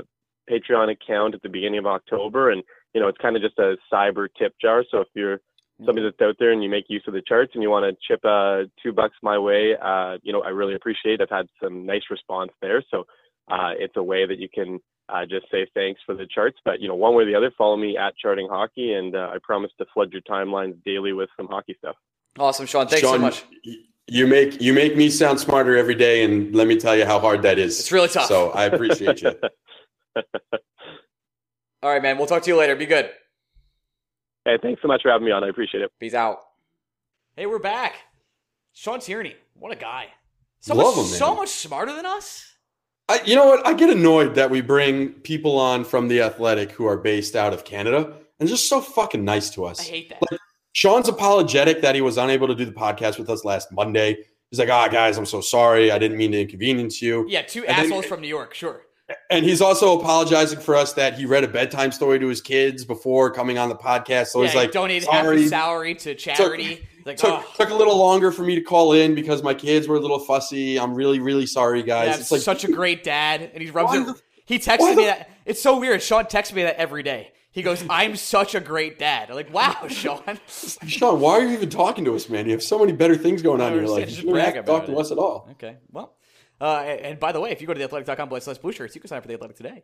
Patreon account at the beginning of October, and you know it's kind of just a cyber tip jar. So if you're somebody that's out there and you make use of the charts and you want to chip uh, two bucks my way, uh, you know I really appreciate. it. I've had some nice response there, so uh, it's a way that you can uh, just say thanks for the charts. But you know, one way or the other, follow me at Charting Hockey, and uh, I promise to flood your timelines daily with some hockey stuff. Awesome, Sean. Thanks so Sean, much. You make you make me sound smarter every day, and let me tell you how hard that is. It's really tough. So I appreciate you. *laughs* All right, man. We'll talk to you later. Be good. Hey, thanks so much for having me on. I appreciate it. Peace out. Hey, we're back. Sean Tierney. What a guy. So Love much, him, man. so much smarter than us. I, you know what? I get annoyed that we bring people on from the Athletic who are based out of Canada and just so fucking nice to us. I hate that. Sean's apologetic that he was unable to do the podcast with us last Monday. He's like, "Ah, guys, I'm so sorry. I didn't mean to inconvenience you." Yeah, two And then- assholes from New York. Sure. And he's also apologizing for us that he read a bedtime story to his kids before coming on the podcast. So yeah, he's like, donated half his salary to charity. Like, took, oh, took a little longer for me to call in because my kids were a little fussy. I'm really, really sorry, guys. that's it's like such a great dad. And he rubs it. the- he texted me the- that. It's so weird. Sean texts me that every day. He goes, I'm such a great dad. I'm like, wow, *laughs* Sean. Sean, why are you even talking to us, man? You have so many better things going on in your life. You Just shouldn't have to talk to it. us at all. Okay. Well, uh, and and by the way, if you go to theathletic.com slash blue shirts, you can sign up for the athletic today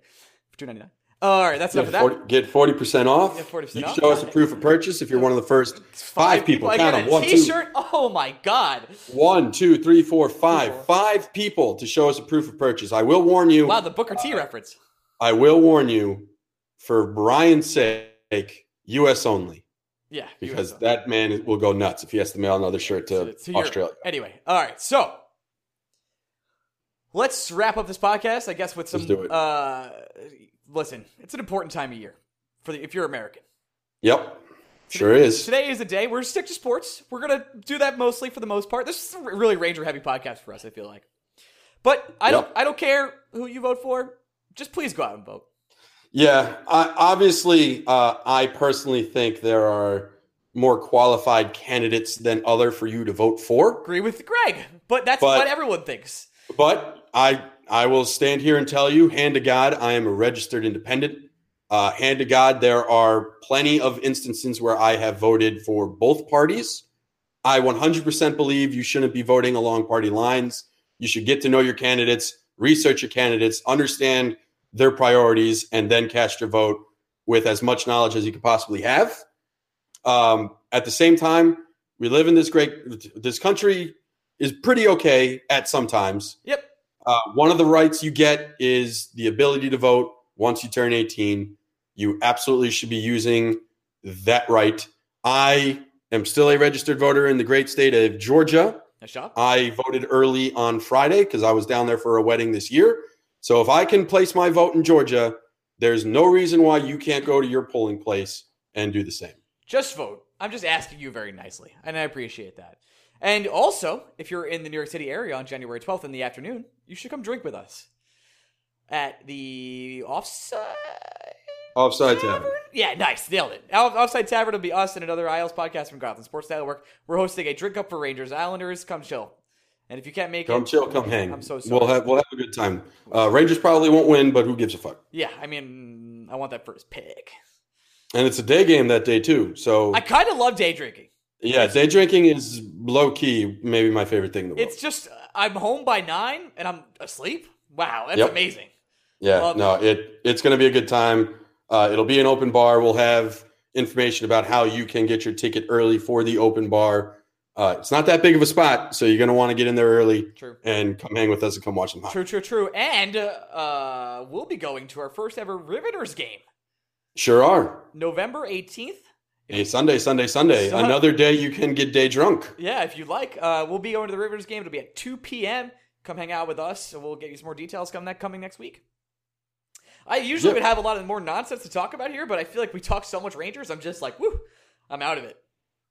for two ninety nine. All right, that's enough Get of that. 40, get 40% off. Get 40% you off. show us a proof of purchase if you're one of the first five people. I Count get them. a One, two, T-shirt. Oh my god! one, two, three, four, five. Four. Five people to show us a proof of purchase. I will warn you. Wow, the Booker T reference. I will warn you, for Brian's sake, U.S. only, Yeah, because US. that man will go nuts if he has to mail another shirt to, to Europe. Australia. Anyway, all right, so let's wrap up this podcast. I guess with some. Let's do it. Uh, listen, it's an important time of year for the, if you're American. Yep, sure is. Today is the day we're stick to sports. We're gonna do that mostly for the most part. This is a really Ranger heavy podcast for us. I feel like, but I don't. Yep. I don't care who you vote for. Just please go out and vote. Yeah, I, obviously, uh, I personally think there are more qualified candidates than other for you to vote for. Agree with Greg, but that's But- what everyone thinks. But I I will stand here and tell you, hand to God, I am a registered independent. Uh, hand to God, there are plenty of instances where I have voted for both parties. I 100% believe you shouldn't be voting along party lines. You should get to know your candidates, research your candidates, understand their priorities, and then cast your vote with as much knowledge as you could possibly have. Um, at the same time, we live in this great, this country is pretty okay at sometimes. Yep. Uh, one of the rights you get is the ability to vote once you turn 18. You absolutely should be using that right. I am still a registered voter in the great state of Georgia. I voted early on Friday because I was down there for a wedding this year. So if I can place my vote in Georgia, there's no reason why you can't go to your polling place and do the same. Just vote. I'm just asking you very nicely, and I appreciate that. And also, if you're in the New York City area on January 12th in the afternoon, you should come drink with us at the offside. Offside tavern. Yeah, nice, nailed it. Off- Offside Tavern will be us and another Isles podcast from Gotham Sports Network. We're hosting a drink up for Rangers Islanders. Come chill, and if you can't make it Come it, chill, come hang. I'm so sorry. We'll have we'll have a good time. Uh, Rangers probably won't win, but who gives a fuck? yeah, I mean, I want that first pick. And it's a day game that day too. So I kind of love day drinking. Yeah, day drinking is low key maybe my favorite thing in the world. It's just I'm home by nine and I'm asleep. Wow, that's Yep. amazing. yeah, love no, it it's going to be a good time. Uh, it'll be an open bar. We'll have information about how you can get your ticket early for the open bar. Uh, it's not that big of a spot, so you're going to want to get in there early True. and come hang with us and come watch them. True, true, true. And uh, we'll be going to our first ever Riveters game, Sure are. November 18th. Hey, Sunday, Sunday, Sunday. Sun- Another day you can get day drunk. Yeah, if you like, uh, we'll be going to the Riveters game. It'll be at 2 p.m. Come hang out with us, and we'll get you some more details coming that coming next week. I usually would have a lot of more nonsense to talk about here, but I feel like we talk so much Rangers. I'm just like, woo, I'm out of it.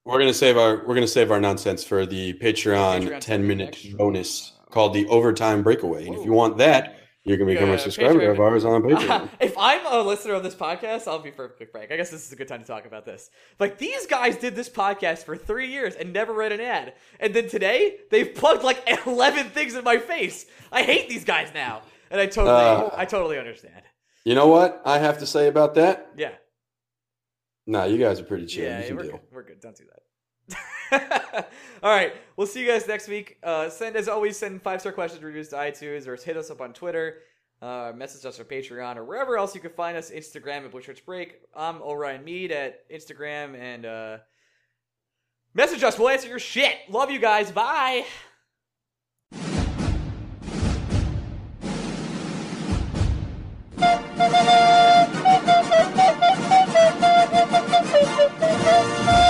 We're gonna save our we're gonna save our nonsense for the Patreon, Patreon ten minute bonus called the overtime breakaway. And if you want that, you can become a subscriber Patreon. of ours on *laughs* Patreon. if I'm a listener of this podcast, I'll be for a quick break. I guess this is a good time to talk about this. Like these guys did this podcast for three years and never read an ad, and then today they've plugged like *laughs* eleven things in my face. I hate these guys now, and I totally, Uh. I totally understand. you know what I have to say about that? Yeah, Nah, you guys are pretty chill. yeah, you can we're deal. good. We're good. Don't do that. *laughs* All right, we'll see you guys next week. Uh, send as always, send five star questions, reviews to iTunes, or hit us up on Twitter. Uh, message us on Patreon or wherever else you can find us. Instagram at Blue Shirts Break. I'm Orion Mead at Instagram and uh, message us. We'll answer your shit. Love you guys. Bye. *laughs*